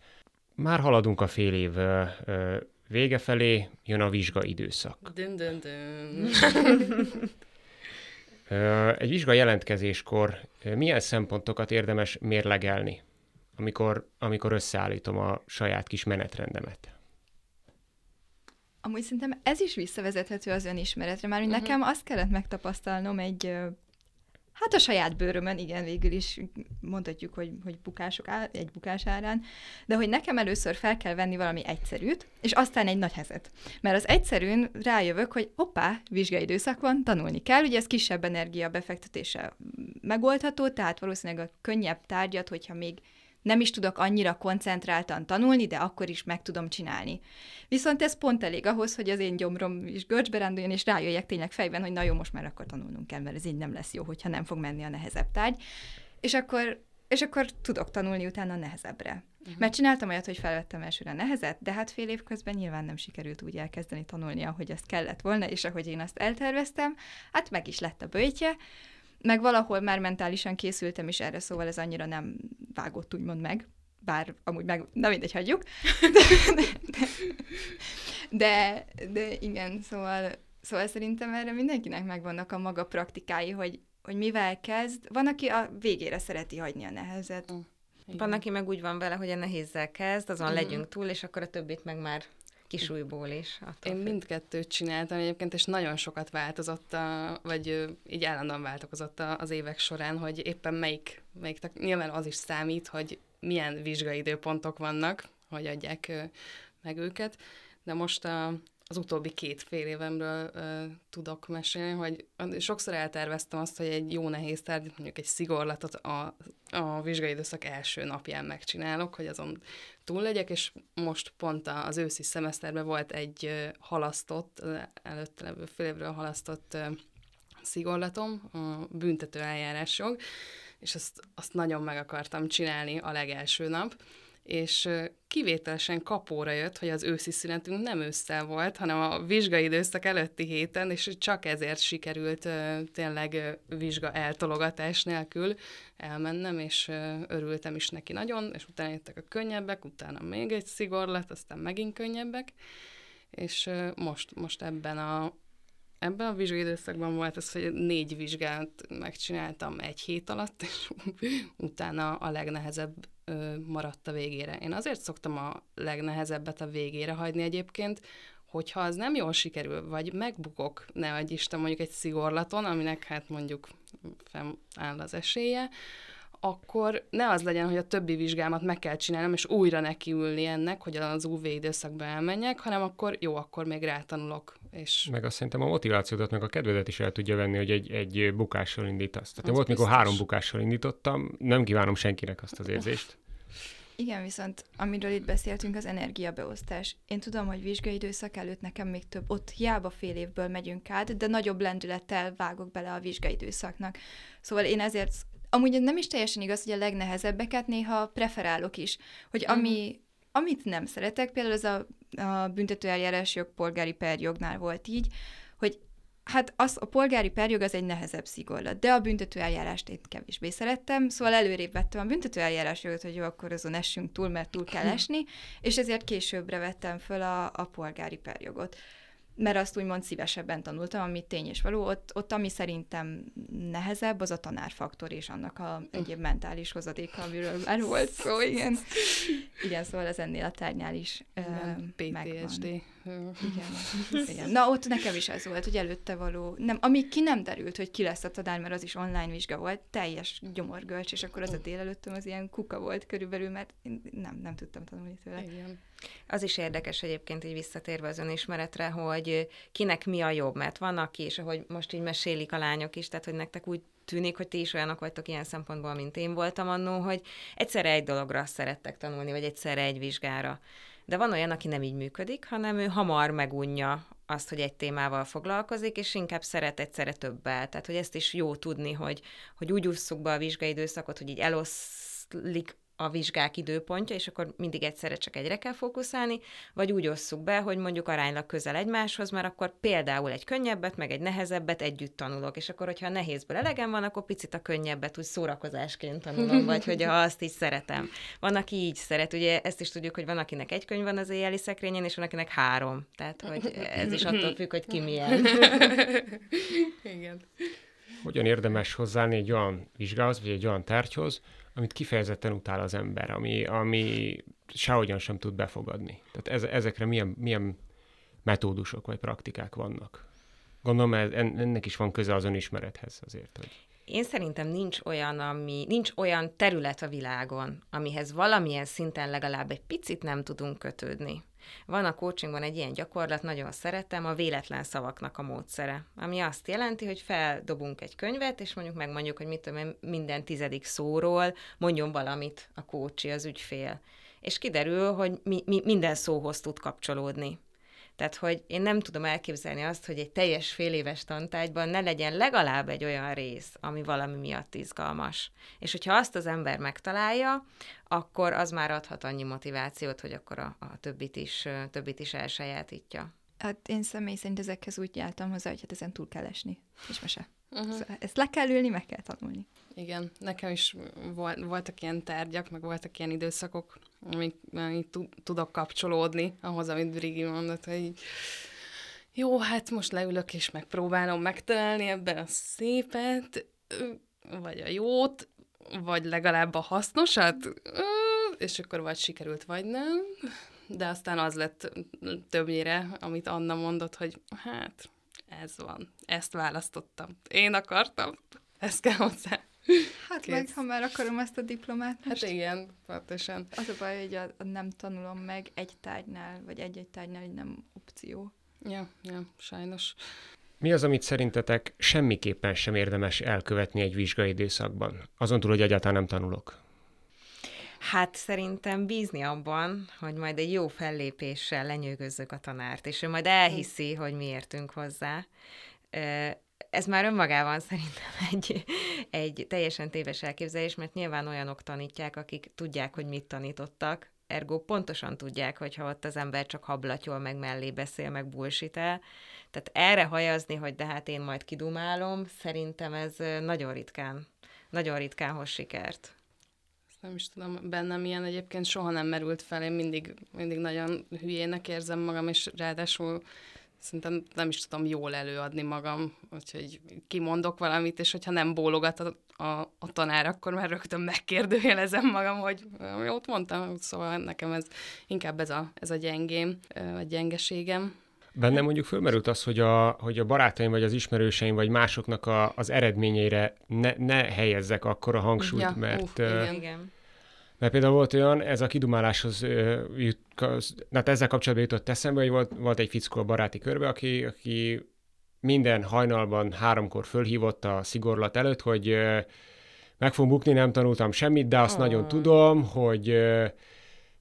Már haladunk a fél év vége felé, jön a vizsga időszak. Dün, dün, dün. Egy vizsga jelentkezéskor milyen szempontokat érdemes mérlegelni, amikor, amikor összeállítom a saját kis menetrendemet? Amúgy szerintem ez is visszavezethető az önismeretre, már uh-huh. nekem azt kellett megtapasztalnom egy Hát a saját bőrömön, igen, végül is mondhatjuk, hogy, hogy bukások áll, egy bukás árán, de hogy nekem először fel kell venni valami egyszerűt, és aztán egy nagy hezet. Mert az egyszerűn rájövök, hogy hoppá, vizsgai időszak van, tanulni kell, ugye ez kisebb energia befektetése megoldható, tehát valószínűleg a könnyebb tárgyat, hogyha még nem is tudok annyira koncentráltan tanulni, de akkor is meg tudom csinálni. Viszont ez pont elég ahhoz, hogy az én gyomrom is görcsbe rendüljön, és rájöjjek tényleg fejben, hogy na jó, most már akkor tanulnunk kell, mert ez így nem lesz jó, hogyha nem fog menni a nehezebb tárgy. És akkor, és akkor tudok tanulni utána nehezebbre. Uh-huh. Mert csináltam olyat, hogy felvettem elsőre nehezet, de hát fél év közben nyilván nem sikerült úgy elkezdeni tanulni, ahogy ezt kellett volna, és ahogy én azt elterveztem, hát meg is lett a bőjtje, meg valahol már mentálisan készültem is erre, szóval ez annyira nem vágott úgymond meg, bár amúgy meg, na mindegy, hagyjuk. De, de, de, de igen, szóval, szóval szerintem erre mindenkinek megvannak a maga praktikái, hogy, hogy mivel kezd. Van, aki a végére szereti hagyni a nehezet. Mm. Igen. Van, aki meg úgy van vele, hogy a nehézzel kezd, azon mm. legyünk túl, és akkor a többit meg már kisújból is. Én függ. mindkettőt csináltam egyébként, és nagyon sokat változott, a, vagy így állandóan változott az évek során, hogy éppen melyik, melyik, nyilván az is számít, hogy milyen vizsgaidőpontok vannak, hogy adják meg őket, de most a, az utóbbi két fél évemről ö, tudok mesélni, hogy sokszor elterveztem azt, hogy egy jó nehéz tárgyat, mondjuk egy szigorlatot a, a vizsgai időszak első napján megcsinálok, hogy azon túl legyek, és most pont az őszi szemeszterben volt egy halasztott, előtte levő fél évről halasztott szigorlatom, a büntető eljárásjog, és azt, azt nagyon meg akartam csinálni a legelső nap, és kivételesen kapóra jött, hogy az őszi szünetünk nem ősszel volt, hanem a vizsgai időszak előtti héten, és csak ezért sikerült tényleg vizsga eltologatás nélkül elmennem, és örültem is neki nagyon, és utána jöttek a könnyebbek, utána még egy szigorlat, aztán megint könnyebbek, és most, most ebben a, ebben a vizsgai időszakban volt az, hogy négy vizsgát megcsináltam egy hét alatt, és utána a legnehezebb maradt a végére. Én azért szoktam a legnehezebbet a végére hagyni egyébként, hogyha az nem jól sikerül, vagy megbukok, ne adj Isten mondjuk egy szigorlaton, aminek hát mondjuk fennáll az esélye, akkor ne az legyen, hogy a többi vizsgámat meg kell csinálnom, és újra nekiülni ennek, hogy az UV időszakba elmenjek, hanem akkor jó, akkor még rátanulok. És... Meg azt szerintem a motivációdat, meg a kedvedet is el tudja venni, hogy egy, egy bukással indítasz. Tehát az volt, biztos. mikor három bukással indítottam, nem kívánom senkinek azt az érzést. Igen, viszont amiről itt beszéltünk, az energiabeosztás. Én tudom, hogy vizsgai időszak előtt nekem még több, ott hiába fél évből megyünk át, de nagyobb lendülettel vágok bele a vizsgai időszaknak. Szóval én ezért amúgy nem is teljesen igaz, hogy a legnehezebbeket néha preferálok is, hogy mhm. ami, mm. amit nem szeretek, például ez a, a büntetőeljárás jog, polgári perjognál volt így, hogy hát az, a polgári perjog az egy nehezebb szigorlat, de a büntetőeljárást én kevésbé szerettem, szóval előrébb vettem a büntetőeljárás jogot, hogy jó, akkor azon essünk túl, mert túl kell esni, és ezért későbbre vettem föl a, a polgári perjogot mert azt úgymond szívesebben tanultam, ami tény és való. Ott, ott ami szerintem nehezebb, az a tanárfaktor és annak a egyéb mentális hozadéka, amiről már volt szó, igen. Igen, szóval ez ennél a tárnál is igen, uh, PTSD. Igen, igen. Na, ott nekem is ez volt, hogy előtte való, nem, amíg ki nem derült, hogy ki lesz a tanár, mert az is online vizsga volt, teljes gyomorgölcs, és akkor az a délelőttöm az ilyen kuka volt körülbelül, mert én nem, nem tudtam tanulni tőle. Igen. Az is érdekes egyébként így visszatérve az önismeretre, hogy kinek mi a jobb, mert van aki, és ahogy most így mesélik a lányok is, tehát hogy nektek úgy tűnik, hogy ti is olyanok vagytok ilyen szempontból, mint én voltam annó, hogy egyszerre egy dologra szerettek tanulni, vagy egyszerre egy vizsgára. De van olyan, aki nem így működik, hanem ő hamar megunja azt, hogy egy témával foglalkozik, és inkább szeret egyszerre többel. Tehát, hogy ezt is jó tudni, hogy, hogy úgy ússzuk be a vizsgai időszakot, hogy így eloszlik a vizsgák időpontja, és akkor mindig egyszerre csak egyre kell fókuszálni, vagy úgy osszuk be, hogy mondjuk aránylag közel egymáshoz, mert akkor például egy könnyebbet, meg egy nehezebbet együtt tanulok, és akkor, hogyha a nehézből elegem van, akkor picit a könnyebbet úgy szórakozásként tanulom, vagy hogy azt így szeretem. Van, aki így szeret, ugye ezt is tudjuk, hogy van, akinek egy könyv van az éjjeli szekrényen, és van, akinek három. Tehát, hogy ez is attól függ, hogy ki milyen. Igen. hogyan érdemes hozzáállni egy olyan vizsgához, vagy egy olyan tárgyhoz, amit kifejezetten utál az ember, ami, ami sehogyan sem tud befogadni. Tehát ez, ezekre milyen, milyen metódusok vagy praktikák vannak? Gondolom, ennek is van köze az önismerethez azért, hogy... Én szerintem nincs olyan, ami, nincs olyan terület a világon, amihez valamilyen szinten legalább egy picit nem tudunk kötődni. Van a coachingban egy ilyen gyakorlat, nagyon szeretem, a véletlen szavaknak a módszere, ami azt jelenti, hogy feldobunk egy könyvet, és mondjuk megmondjuk, hogy mit tudom minden tizedik szóról mondjon valamit a kócsi, az ügyfél. És kiderül, hogy mi, mi, minden szóhoz tud kapcsolódni. Tehát, hogy én nem tudom elképzelni azt, hogy egy teljes fél éves tantárgyban ne legyen legalább egy olyan rész, ami valami miatt izgalmas. És hogyha azt az ember megtalálja, akkor az már adhat annyi motivációt, hogy akkor a, a többit, is, többit is elsajátítja. Hát én személy szerint ezekhez úgy jártam hozzá, hogy hát ezen túl kell esni, és mese. Uh-huh. Szóval ezt le kell ülni, meg kell tanulni. Igen, nekem is voltak ilyen tárgyak, meg voltak ilyen időszakok, amik, amik tudok kapcsolódni ahhoz, amit Brigi mondott, hogy jó, hát most leülök és megpróbálom megtalálni ebben a szépet, vagy a jót, vagy legalább a hasznosat, és akkor vagy sikerült, vagy nem. De aztán az lett többnyire, amit Anna mondott, hogy hát ez van, ezt választottam. Én akartam, ezt kell hozzá. Hát Kész. meg, ha már akarom ezt a diplomát hát most. Hát igen, pontosan. Az a baj, hogy a, a nem tanulom meg egy tárgynál, vagy egy-egy tárgynál, hogy nem opció. Ja, ja, sajnos. Mi az, amit szerintetek semmiképpen sem érdemes elkövetni egy vizsgai időszakban? Azon túl, hogy egyáltalán nem tanulok. Hát szerintem bízni abban, hogy majd egy jó fellépéssel lenyűgözzük a tanárt, és ő majd elhiszi, hogy mi értünk hozzá ez már önmagában szerintem egy, egy teljesen téves elképzelés, mert nyilván olyanok tanítják, akik tudják, hogy mit tanítottak, ergo pontosan tudják, hogyha ott az ember csak hablatyol, meg mellé beszél, meg bullshit el. Tehát erre hajazni, hogy de hát én majd kidumálom, szerintem ez nagyon ritkán, nagyon ritkán hoz sikert. Nem is tudom, bennem ilyen egyébként soha nem merült fel, én mindig, mindig nagyon hülyének érzem magam, és ráadásul szerintem nem is tudom jól előadni magam, úgyhogy kimondok valamit, és hogyha nem bólogat a, a, a tanár, akkor már rögtön megkérdőjelezem magam, hogy jót mondtam, szóval nekem ez inkább ez a, ez a gyengém, a gyengeségem. Bennem mondjuk fölmerült az, hogy a, hogy a barátaim, vagy az ismerőseim, vagy másoknak a, az eredményeire ne, ne helyezzek akkor a hangsúlyt, ja, mert... Uh, igen. igen mert például volt olyan, ez a kidumáláshoz jut, hát ezzel kapcsolatban jutott eszembe, hogy volt, volt egy fickó a baráti körbe, aki, aki minden hajnalban háromkor fölhívott a szigorlat előtt, hogy meg fogom bukni, nem tanultam semmit, de azt oh. nagyon tudom, hogy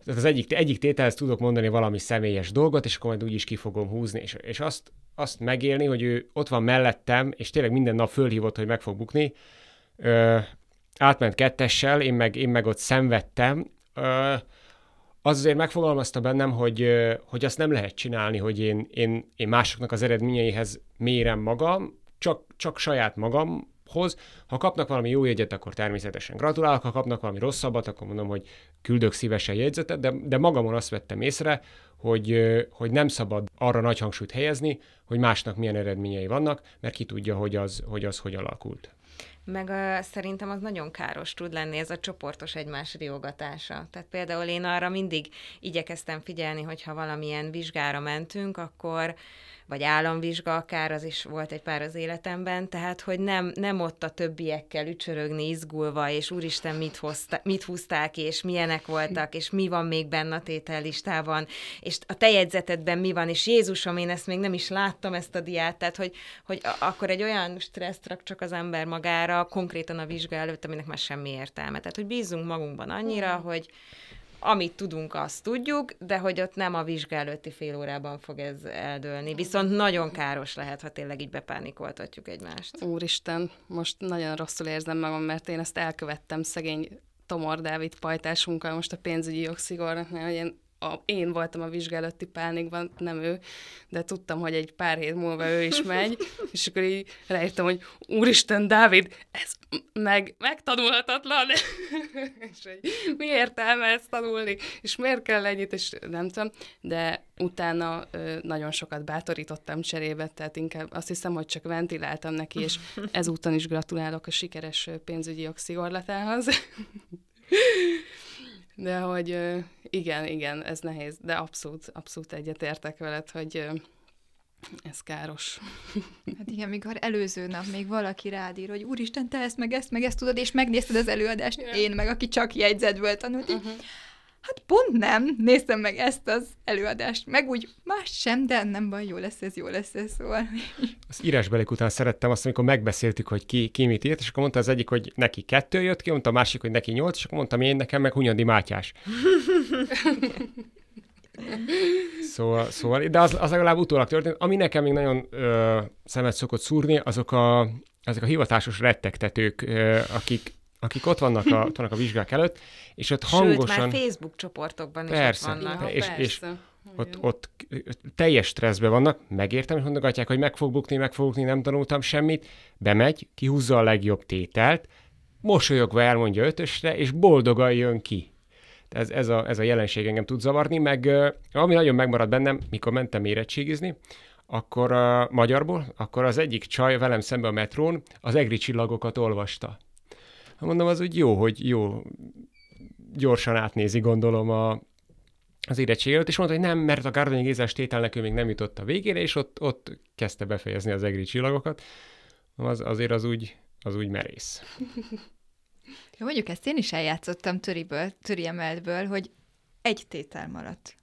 tehát az egyik, egyik tételhez tudok mondani valami személyes dolgot, és akkor majd úgy is ki fogom húzni, és, és azt, azt megélni, hogy ő ott van mellettem, és tényleg minden nap fölhívott, hogy meg fog bukni, átment kettessel, én meg, én meg ott szenvedtem, az azért megfogalmazta bennem, hogy, hogy azt nem lehet csinálni, hogy én, én, én másoknak az eredményeihez mérem magam, csak, csak saját magamhoz. Ha kapnak valami jó jegyet, akkor természetesen gratulálok, ha kapnak valami rosszabbat, akkor mondom, hogy küldök szívesen jegyzetet, de, de magamon azt vettem észre, hogy, hogy nem szabad arra nagy hangsúlyt helyezni, hogy másnak milyen eredményei vannak, mert ki tudja, hogy az, hogy az hogy alakult meg uh, szerintem az nagyon káros tud lenni ez a csoportos egymás riogatása. Tehát például én arra mindig igyekeztem figyelni, hogyha valamilyen vizsgára mentünk, akkor vagy államvizsga akár, az is volt egy pár az életemben, tehát, hogy nem, nem ott a többiekkel ücsörögni izgulva, és úristen, mit, hozta, mit húzták, és milyenek voltak, és mi van még benne a tétellistában, és a te jegyzetedben mi van, és Jézusom, én ezt még nem is láttam, ezt a diát, tehát, hogy, hogy akkor egy olyan stresszt rak csak az ember magára, konkrétan a vizsga előtt, aminek már semmi értelme. Tehát, hogy bízunk magunkban annyira, mm. hogy, amit tudunk, azt tudjuk, de hogy ott nem a vizsga előtti fél órában fog ez eldőlni. Viszont nagyon káros lehet, ha tényleg így bepánikoltatjuk egymást. Úristen, most nagyon rosszul érzem magam, mert én ezt elkövettem szegény Tomor Dávid pajtásunkkal most a pénzügyi jogszigornak, hogy én a, én voltam a vizsgálati pánikban, nem ő, de tudtam, hogy egy pár hét múlva ő is megy, és akkor így ráírtam, hogy úristen, Dávid, ez meg, megtanulhatatlan, és hogy mi értelme ezt tanulni, és miért kell ennyit, és nem tudom, de utána ö, nagyon sokat bátorítottam cserébe, tehát inkább azt hiszem, hogy csak ventiláltam neki, és ezúton is gratulálok a sikeres pénzügyi jogszigorlatához. De hogy igen, igen, ez nehéz, de abszolút, abszolút egyetértek veled, hogy ez káros. Hát igen, mikor előző nap még valaki rád ír, hogy úristen, te ezt meg ezt meg ezt tudod, és megnézted az előadást, yeah. én meg, aki csak jegyzetből tanult, uh-huh. Hát pont nem, néztem meg ezt az előadást, meg úgy más sem, de nem baj, jó lesz ez, jó lesz ez, szóval. Az írásbelék után szerettem azt, amikor megbeszéltük, hogy ki, ki mit írt, és akkor mondta az egyik, hogy neki kettő jött ki, mondta a másik, hogy neki nyolc, és akkor mondtam én nekem meg Hunyadi Mátyás. szóval, szóval, de az, az legalább utólag történt. Ami nekem még nagyon ö, szemet szokott szúrni, azok a, ezek a hivatásos rettegtetők, ö, akik akik ott vannak a, ott vannak a vizsgák előtt, és ott hangosan... Sőt, már Facebook csoportokban persze, is ott vannak. Ja, és, persze. és ott, ott teljes stresszben vannak, megértem, és mondogatják, hogy meg fog bukni, meg fog bukni, nem tanultam semmit, bemegy, kihúzza a legjobb tételt, mosolyogva elmondja ötösre, és boldogan jön ki. Ez, ez, a, ez a jelenség engem tud zavarni, meg ami nagyon megmaradt bennem, mikor mentem érettségizni, akkor a magyarból, akkor az egyik csaj velem szembe a metrón az egri csillagokat olvasta. Mondom, az úgy jó, hogy jó, gyorsan átnézi, gondolom a, az érettséget, és mondta, hogy nem, mert a Gárdonyi Gézás tételnek ő még nem jutott a végére, és ott, ott kezdte befejezni az egri csillagokat. Az, azért az úgy, az úgy merész. Ja, mondjuk ezt én is eljátszottam töriből, töri emeltből, hogy egy tétel maradt.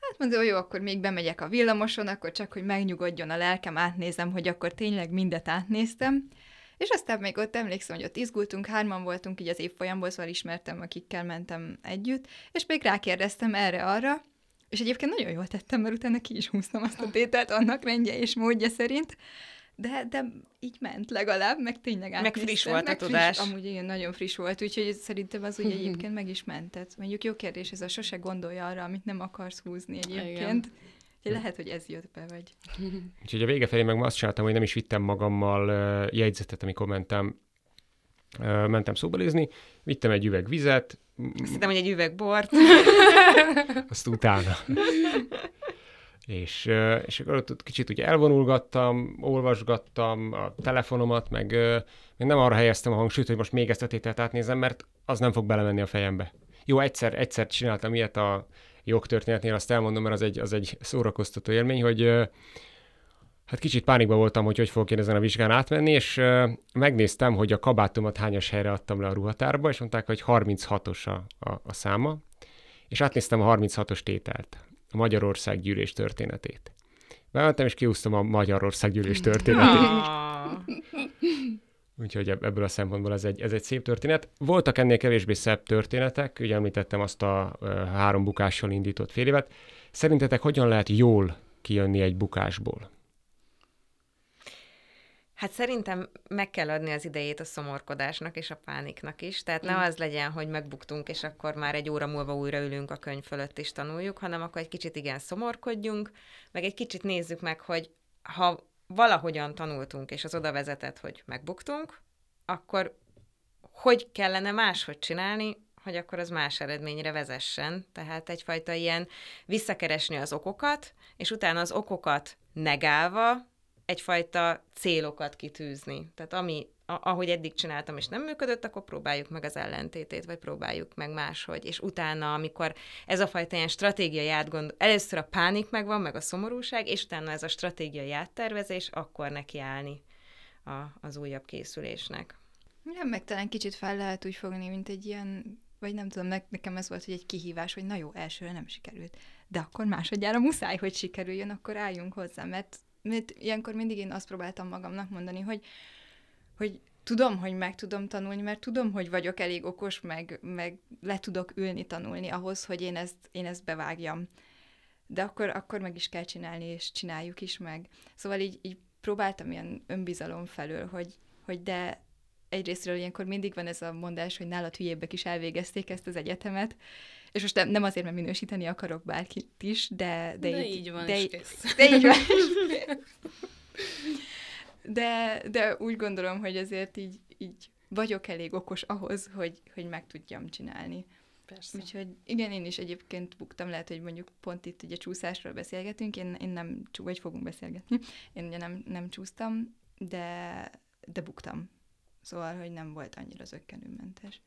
Hát mondom, jó, akkor még bemegyek a villamoson, akkor csak, hogy megnyugodjon a lelkem, átnézem, hogy akkor tényleg mindet átnéztem. És aztán még ott emlékszem, hogy ott izgultunk, hárman voltunk így az évfolyamból, szóval ismertem, akikkel mentem együtt, és még rákérdeztem erre-arra, és egyébként nagyon jól tettem, mert utána ki is húztam azt a tételt annak rendje és módja szerint, de, de így ment legalább, meg tényleg átnéztem. Meg friss volt meg a tudás. Friss, amúgy igen, nagyon friss volt, úgyhogy szerintem az úgy egyébként meg is mentett. Mondjuk jó kérdés, ez a sose gondolja arra, amit nem akarsz húzni egyébként. Igen. Lehet, hogy ez jött be, vagy... Úgyhogy a vége felé meg azt csináltam, hogy nem is vittem magammal jegyzetet, amikor mentem mentem szóbalizni, vittem egy üveg vizet. Azt hittem, hogy egy üveg bort. Azt utána. és, és akkor ott kicsit ugye elvonulgattam, olvasgattam a telefonomat, meg, meg nem arra helyeztem a hangsúlyt, hogy most még ezt a tételt átnézem, mert az nem fog belemenni a fejembe. Jó, egyszer, egyszer csináltam ilyet a jogtörténetnél, azt elmondom, mert az egy, az egy szórakoztató élmény, hogy hát kicsit pánikban voltam, hogy hogy fogok én ezen a vizsgán átmenni, és megnéztem, hogy a kabátomat hányas helyre adtam le a ruhatárba, és mondták, hogy 36-os a, a, a száma, és átnéztem a 36-os tételt, a Magyarország gyűlés történetét. Bementem, és kiúztam a Magyarország gyűlés történetét. Úgyhogy ebből a szempontból ez egy, ez egy szép történet. Voltak ennél kevésbé szebb történetek, ugye említettem azt a három bukással indított fél évet. Szerintetek hogyan lehet jól kijönni egy bukásból? Hát szerintem meg kell adni az idejét a szomorkodásnak és a pániknak is. Tehát ne az legyen, hogy megbuktunk, és akkor már egy óra múlva újra ülünk a könyv fölött és tanuljuk, hanem akkor egy kicsit igen szomorkodjunk, meg egy kicsit nézzük meg, hogy ha valahogyan tanultunk, és az oda vezetett, hogy megbuktunk, akkor hogy kellene máshogy csinálni, hogy akkor az más eredményre vezessen. Tehát egyfajta ilyen visszakeresni az okokat, és utána az okokat negálva egyfajta célokat kitűzni. Tehát ami ahogy eddig csináltam, és nem működött, akkor próbáljuk meg az ellentétét, vagy próbáljuk meg máshogy. És utána, amikor ez a fajta ilyen stratégiai átgond, először a pánik megvan, meg a szomorúság, és utána ez a stratégiai áttervezés, akkor nekiállni a, az újabb készülésnek. Nem, meg talán kicsit fel lehet úgy fogni, mint egy ilyen, vagy nem tudom, nekem ez volt, hogy egy kihívás, hogy na jó, elsőre nem sikerült. De akkor másodjára muszáj, hogy sikerüljön, akkor álljunk hozzá, mert, mert ilyenkor mindig én azt próbáltam magamnak mondani, hogy hogy tudom, hogy meg tudom tanulni, mert tudom, hogy vagyok elég okos, meg, meg le tudok ülni tanulni ahhoz, hogy én ezt, én ezt bevágjam. De akkor, akkor meg is kell csinálni, és csináljuk is meg. Szóval így, így próbáltam ilyen önbizalom felől, hogy, hogy de egyrésztről ilyenkor mindig van ez a mondás, hogy nálad hülyébbek is elvégezték ezt az egyetemet, és most nem, nem azért, mert minősíteni akarok bárkit is, de... De, de így, így van, de, így, kész. de így van. de, de úgy gondolom, hogy azért így, így vagyok elég okos ahhoz, hogy, hogy meg tudjam csinálni. Persze. Úgyhogy igen, én is egyébként buktam, lehet, hogy mondjuk pont itt ugye csúszásról beszélgetünk, én, én nem, vagy fogunk beszélgetni, én ugye nem, nem csúsztam, de, de buktam. Szóval, hogy nem volt annyira zöggenőmentes.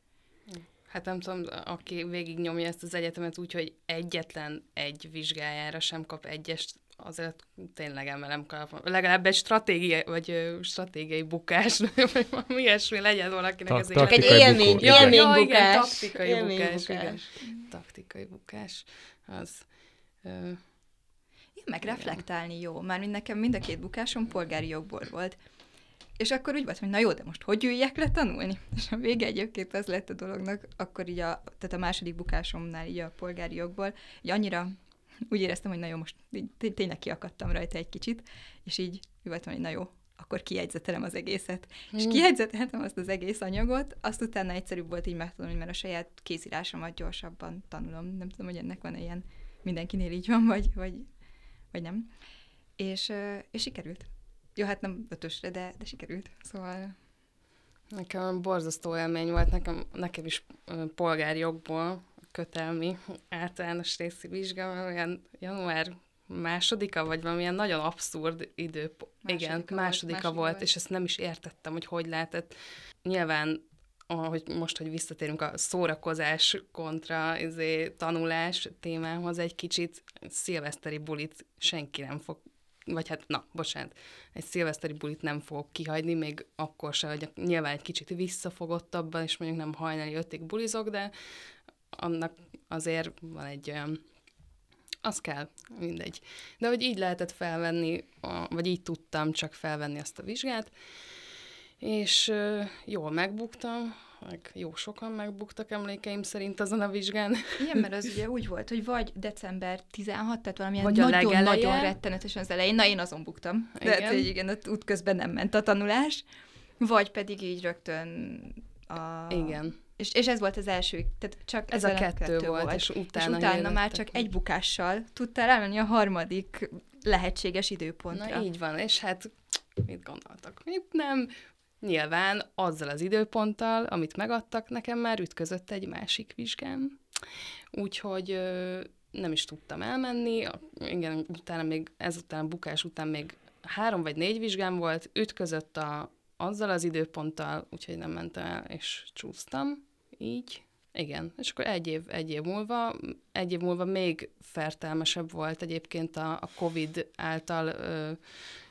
Hát nem tudom, aki végig nyomja ezt az egyetemet úgy, hogy egyetlen egy vizsgájára sem kap egyest, azért tényleg emelem kap. Legalább egy stratégiai, vagy stratégiai bukás, vagy valami ilyesmi legyen valakinek. Ta- az taktikai Csak egy élmény, bukó, igen. élmény Ja, igen, bukás. taktikai Élmény bukás, bukás. igen. Taktikai bukás. Az. Ö, Én meg reflektálni jó. Mármint nekem mind a két bukásom polgári jogból volt. És akkor úgy volt, hogy na jó, de most hogy üljek le tanulni? És a vége egyébként az lett a dolognak, akkor így a, tehát a második bukásomnál így a polgári jogból, így annyira úgy éreztem, hogy na jó, most így, té- tényleg kiakadtam rajta egy kicsit, és így voltam, hogy na jó, akkor kijegyzetelem az egészet. Hmm. És kijegyzeteltem azt az egész anyagot, azt utána egyszerűbb volt így megtanulni, mert a saját kézírásomat gyorsabban tanulom. Nem tudom, hogy ennek van ilyen, mindenkinél így van, vagy, vagy, vagy nem. És, és sikerült. Jó, hát nem ötösre, de, de sikerült. Szóval Nekem borzasztó élmény volt, nekem, nekem is ö, polgári jogból kötelmi általános részi vizsga, olyan január másodika, vagy valamilyen nagyon abszurd idő. Másodika Igen, volt, másodika, másodika volt, volt. és ezt nem is értettem, hogy hogy lehetett. Nyilván ahogy most, hogy visszatérünk a szórakozás kontra izé, tanulás témához egy kicsit, szilveszteri bulit senki nem fog, vagy hát, na, bocsánat, egy szilveszteri bulit nem fogok kihagyni, még akkor se, hogy nyilván egy kicsit visszafogottabban, és mondjuk nem hajnali ötig bulizok, de annak azért van egy olyan, az kell, mindegy. De hogy így lehetett felvenni, vagy így tudtam csak felvenni azt a vizsgát, és jól megbuktam, meg jó sokan megbuktak emlékeim szerint azon a vizsgán. Igen, mert az ugye úgy volt, hogy vagy december 16, tehát valamilyen Vagy nagyon-nagyon legeleje. rettenetesen az elején, na én azon buktam. De Igen. hát, hogy igen, ott útközben nem ment a tanulás, vagy pedig így rögtön a... Igen. És, és ez volt az első, tehát csak Ez a ezen kettő, volt, és és utána, utána már csak egy bukással tudtál elmenni a harmadik lehetséges időpontra. Na így van, és hát mit gondoltak? Mit nem? Nyilván azzal az időponttal, amit megadtak, nekem már ütközött egy másik vizsgám. Úgyhogy ö, nem is tudtam elmenni. Igen, utána még, ezután bukás után még három vagy négy vizsgám volt, ütközött a, azzal az időponttal, úgyhogy nem mentem el, és csúsztam. Így. Igen, és akkor egy év, egy év múlva, egy év múlva még fertelmesebb volt egyébként a, a COVID által ö,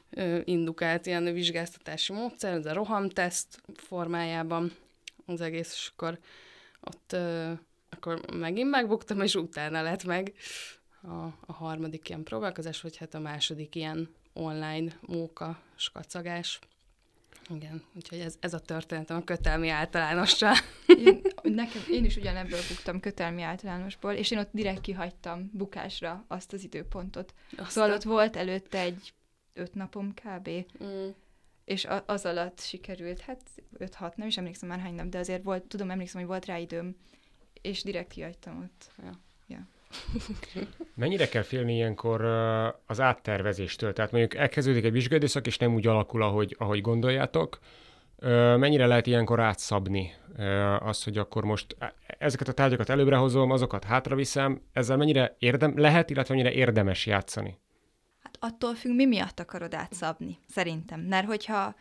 ö, indukált ilyen vizsgáztatási módszer, ez a rohamteszt formájában az egész, és akkor ott ö, akkor megint megbuktam, és utána lett meg a, a harmadik ilyen próbálkozás, vagy hát a második ilyen online móka skacagás. Igen, úgyhogy ez, ez a történetem a kötelmi általánossal. Én, nekem, én is ugyanebből buktam kötelmi általánosból, és én ott direkt kihagytam bukásra azt az időpontot. Szóval ott volt előtte egy öt napom kb. Mm. és a, az alatt sikerült, hát 5-6, nem is emlékszem már hány nap, de azért volt, tudom, emlékszem, hogy volt rá időm, és direkt kihagytam ott. Mennyire kell félni ilyenkor az áttervezéstől? Tehát mondjuk elkezdődik egy vizsgaidőszak, és nem úgy alakul, ahogy, ahogy gondoljátok. Mennyire lehet ilyenkor átszabni azt, hogy akkor most e- ezeket a tárgyakat előbbre hozom, azokat hátraviszem, ezzel mennyire érdem, lehet, illetve mennyire érdemes játszani? Hát attól függ, mi miatt akarod átszabni, szerintem. Mert hogyha,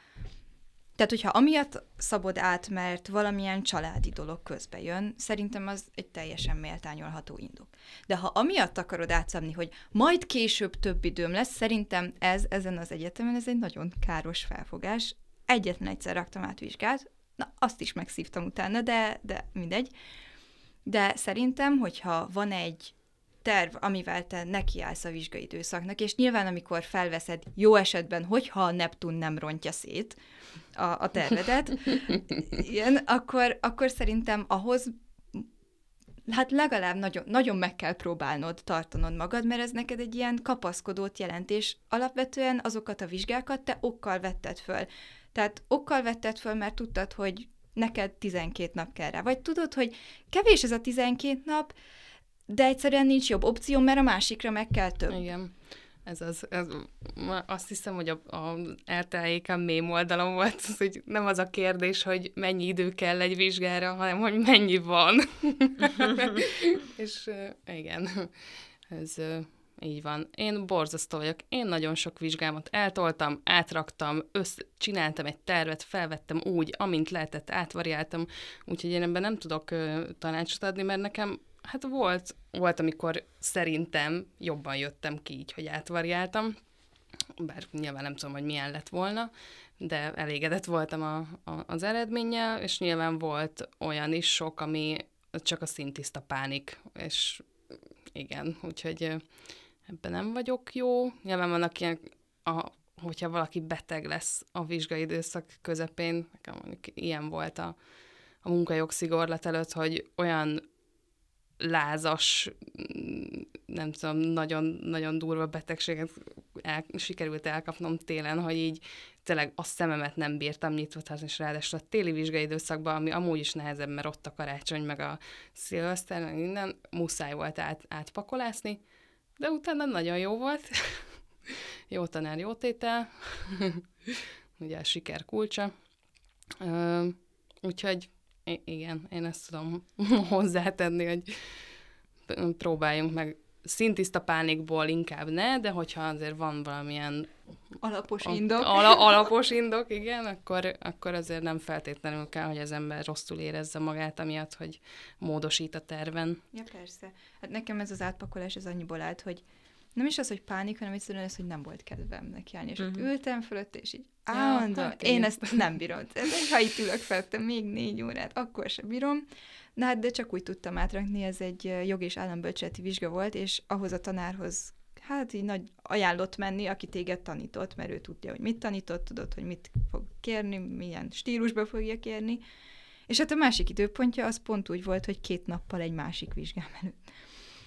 tehát hogyha amiatt szabod át, mert valamilyen családi dolog közbe jön, szerintem az egy teljesen méltányolható indok. De ha amiatt akarod átszabni, hogy majd később több időm lesz, szerintem ez ezen az egyetemen ez egy nagyon káros felfogás. Egyetlen egyszer raktam át vizsgát, na azt is megszívtam utána, de, de mindegy. De szerintem, hogyha van egy terv, amivel te nekiállsz a vizsgai időszaknak, és nyilván amikor felveszed, jó esetben, hogyha a Neptun nem rontja szét a, a tervedet, igen, akkor, akkor szerintem ahhoz hát legalább nagyon, nagyon meg kell próbálnod tartanod magad, mert ez neked egy ilyen kapaszkodót jelent, és alapvetően azokat a vizsgákat te okkal vetted föl. Tehát okkal vetted föl, mert tudtad, hogy neked 12 nap kell rá. Vagy tudod, hogy kevés ez a 12 nap, de egyszerűen nincs jobb opció, mert a másikra meg kell több. Igen. Ez az, ez, azt hiszem, hogy a, a RTL-éken mém oldalon volt, az, hogy nem az a kérdés, hogy mennyi idő kell egy vizsgára, hanem hogy mennyi van. És igen, ez így van. Én borzasztó vagyok. Én nagyon sok vizsgámat eltoltam, átraktam, össz, csináltam egy tervet, felvettem úgy, amint lehetett, átvariáltam, úgyhogy én ebben nem tudok tanácsot adni, mert nekem hát volt, volt, amikor szerintem jobban jöttem ki így, hogy átvariáltam, bár nyilván nem tudom, hogy milyen lett volna, de elégedett voltam a, a, az eredménnyel, és nyilván volt olyan is sok, ami csak a szintiszta pánik, és igen, úgyhogy ebben nem vagyok jó. Nyilván vannak ilyen, a, hogyha valaki beteg lesz a vizsgai időszak közepén, nekem mondjuk ilyen volt a, a munkajogszigorlat előtt, hogy olyan lázas, nem tudom, nagyon, nagyon durva betegséget el, sikerült elkapnom télen, hogy így tényleg a szememet nem bírtam nyitva tartani, és ráadásul a téli vizsgai időszakban, ami amúgy is nehezebb, mert ott a karácsony, meg a szilveszter, meg minden, muszáj volt át, átpakolászni, de utána nagyon jó volt. jó tanár, jó tétel. Ugye a siker kulcsa. úgyhogy igen, én ezt tudom hozzátenni, hogy próbáljunk meg szintiszta pánikból inkább ne, de hogyha azért van valamilyen alapos indok, ala, alapos indok, igen, akkor, akkor azért nem feltétlenül kell, hogy az ember rosszul érezze magát, amiatt, hogy módosít a terven. Ja, persze. Hát nekem ez az átpakolás az annyiból állt, hogy nem is az, hogy pánik, hanem egyszerűen az, hogy nem volt kedvem nekiállni. És uh-huh. ültem fölött, és így állandóan, ja, hát én ezt nem bírom. Ha itt ülök felette még négy órát, akkor sem bírom. Na hát, de csak úgy tudtam átrakni, ez egy jog és állambölcseti vizsga volt, és ahhoz a tanárhoz hát így nagy ajánlott menni, aki téged tanított, mert ő tudja, hogy mit tanított, tudod, hogy mit fog kérni, milyen stílusba fogja kérni. És hát a másik időpontja az pont úgy volt, hogy két nappal egy másik vizsgám előtt.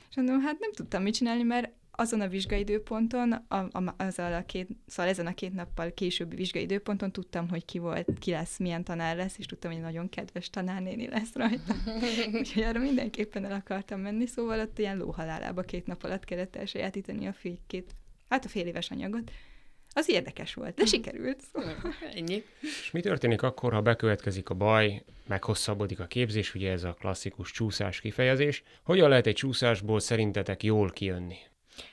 És mondom, hát nem tudtam mit csinálni, mert azon a vizsgaidőponton, a, a, azzal a két, szóval ezen a két nappal későbbi vizsgaidőponton tudtam, hogy ki volt, ki lesz, milyen tanár lesz, és tudtam, hogy nagyon kedves tanárnéni lesz rajta. Úgyhogy arra mindenképpen el akartam menni, szóval ott ilyen lóhalálába két nap alatt kellett elsajátítani a fél, két, hát a fél éves anyagot. Az érdekes volt, de sikerült. Szóval. Ennyi. És mi történik akkor, ha bekövetkezik a baj, meghosszabbodik a képzés, ugye ez a klasszikus csúszás kifejezés. Hogyan lehet egy csúszásból szerintetek jól kijönni?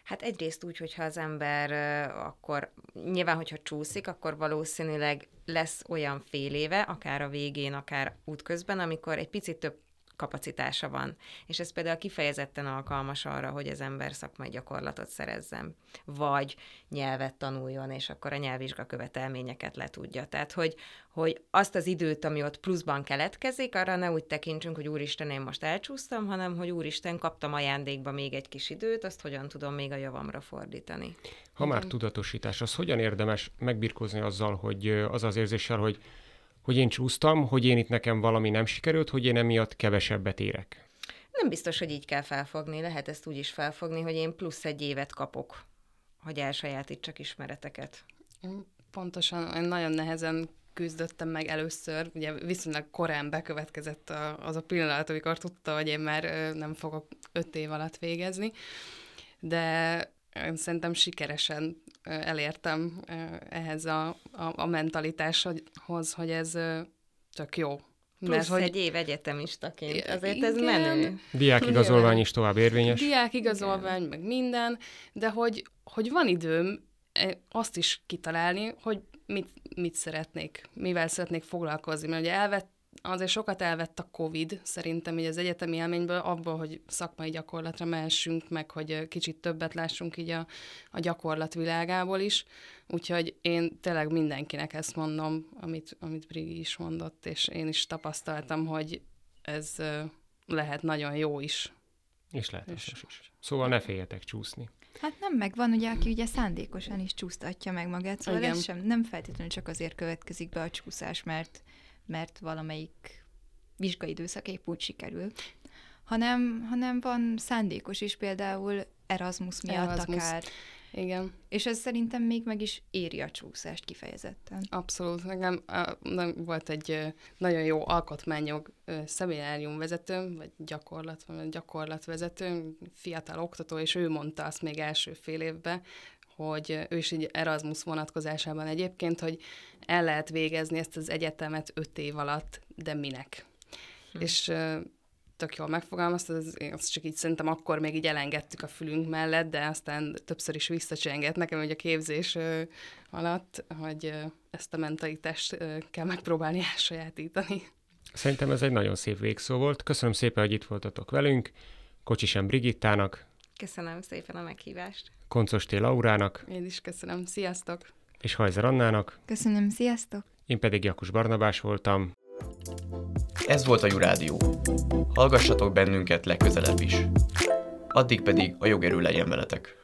Hát egyrészt úgy, hogyha az ember akkor, nyilván, hogyha csúszik, akkor valószínűleg lesz olyan fél éve, akár a végén, akár útközben, amikor egy picit több kapacitása van. És ez például kifejezetten alkalmas arra, hogy az ember szakmai gyakorlatot szerezzen, vagy nyelvet tanuljon, és akkor a nyelvvizsga követelményeket le tudja. Tehát, hogy, hogy azt az időt, ami ott pluszban keletkezik, arra ne úgy tekintsünk, hogy úristen, én most elcsúsztam, hanem hogy úristen, kaptam ajándékba még egy kis időt, azt hogyan tudom még a javamra fordítani. Ha már tudatosítás, az hogyan érdemes megbirkózni azzal, hogy az az érzéssel, hogy hogy én csúsztam, hogy én itt nekem valami nem sikerült, hogy én emiatt kevesebbet érek. Nem biztos, hogy így kell felfogni. Lehet ezt úgy is felfogni, hogy én plusz egy évet kapok, hogy elsajátítsak ismereteket. Pontosan, én nagyon nehezen küzdöttem meg először, ugye viszonylag korán bekövetkezett az a pillanat, amikor tudta, hogy én már nem fogok öt év alatt végezni, de szerintem sikeresen elértem ehhez a, a, a mentalitáshoz, hogy ez tök jó. Plusz Mert, hogy... egy év egyetemistaként, azért igen, ez menő. Diákigazolvány is tovább érvényes. Diákigazolvány, meg minden, de hogy, hogy van időm azt is kitalálni, hogy mit, mit szeretnék, mivel szeretnék foglalkozni, mert ugye elvett, azért sokat elvett a COVID, szerintem így az egyetemi élményből, abból, hogy szakmai gyakorlatra mehessünk, meg hogy kicsit többet lássunk így a, a gyakorlat világából is. Úgyhogy én tényleg mindenkinek ezt mondom, amit, amit Brigi is mondott, és én is tapasztaltam, hogy ez lehet nagyon jó is. És lehet és is. Szóval ne féljetek csúszni. Hát nem, meg van ugye, aki ugye szándékosan is csúsztatja meg magát, szóval Igen. ez sem nem feltétlenül csak azért következik be a csúszás, mert mert valamelyik vizsgai időszak épp úgy sikerül, hanem, hanem van szándékos is, például Erasmus miatt Erasmus. akár. Igen. És ez szerintem még meg is éri a csúszást kifejezetten. Abszolút. Nekem nem volt egy nagyon jó alkotmányok szeminárium vezetőm, vagy gyakorlat, vagy gyakorlatvezető, fiatal oktató, és ő mondta azt még első fél évben, hogy ő is egy Erasmus vonatkozásában egyébként, hogy el lehet végezni ezt az egyetemet öt év alatt, de minek? Hm. És tök jól megfogalmazta, az, azt csak így szerintem akkor még így elengedtük a fülünk mellett, de aztán többször is visszacsengett nekem, hogy a képzés alatt, hogy ezt a mentalitást kell megpróbálni elsajátítani. Szerintem ez egy nagyon szép végszó volt. Köszönöm szépen, hogy itt voltatok velünk. Kocsisem Brigittának. Köszönöm szépen a meghívást. Koncosté Laurának. Én is köszönöm. Sziasztok! És Hajzer Annának. Köszönöm, sziasztok! Én pedig Jakus Barnabás voltam. Ez volt a Jurádió. Hallgassatok bennünket legközelebb is. Addig pedig a jogerő legyen veletek.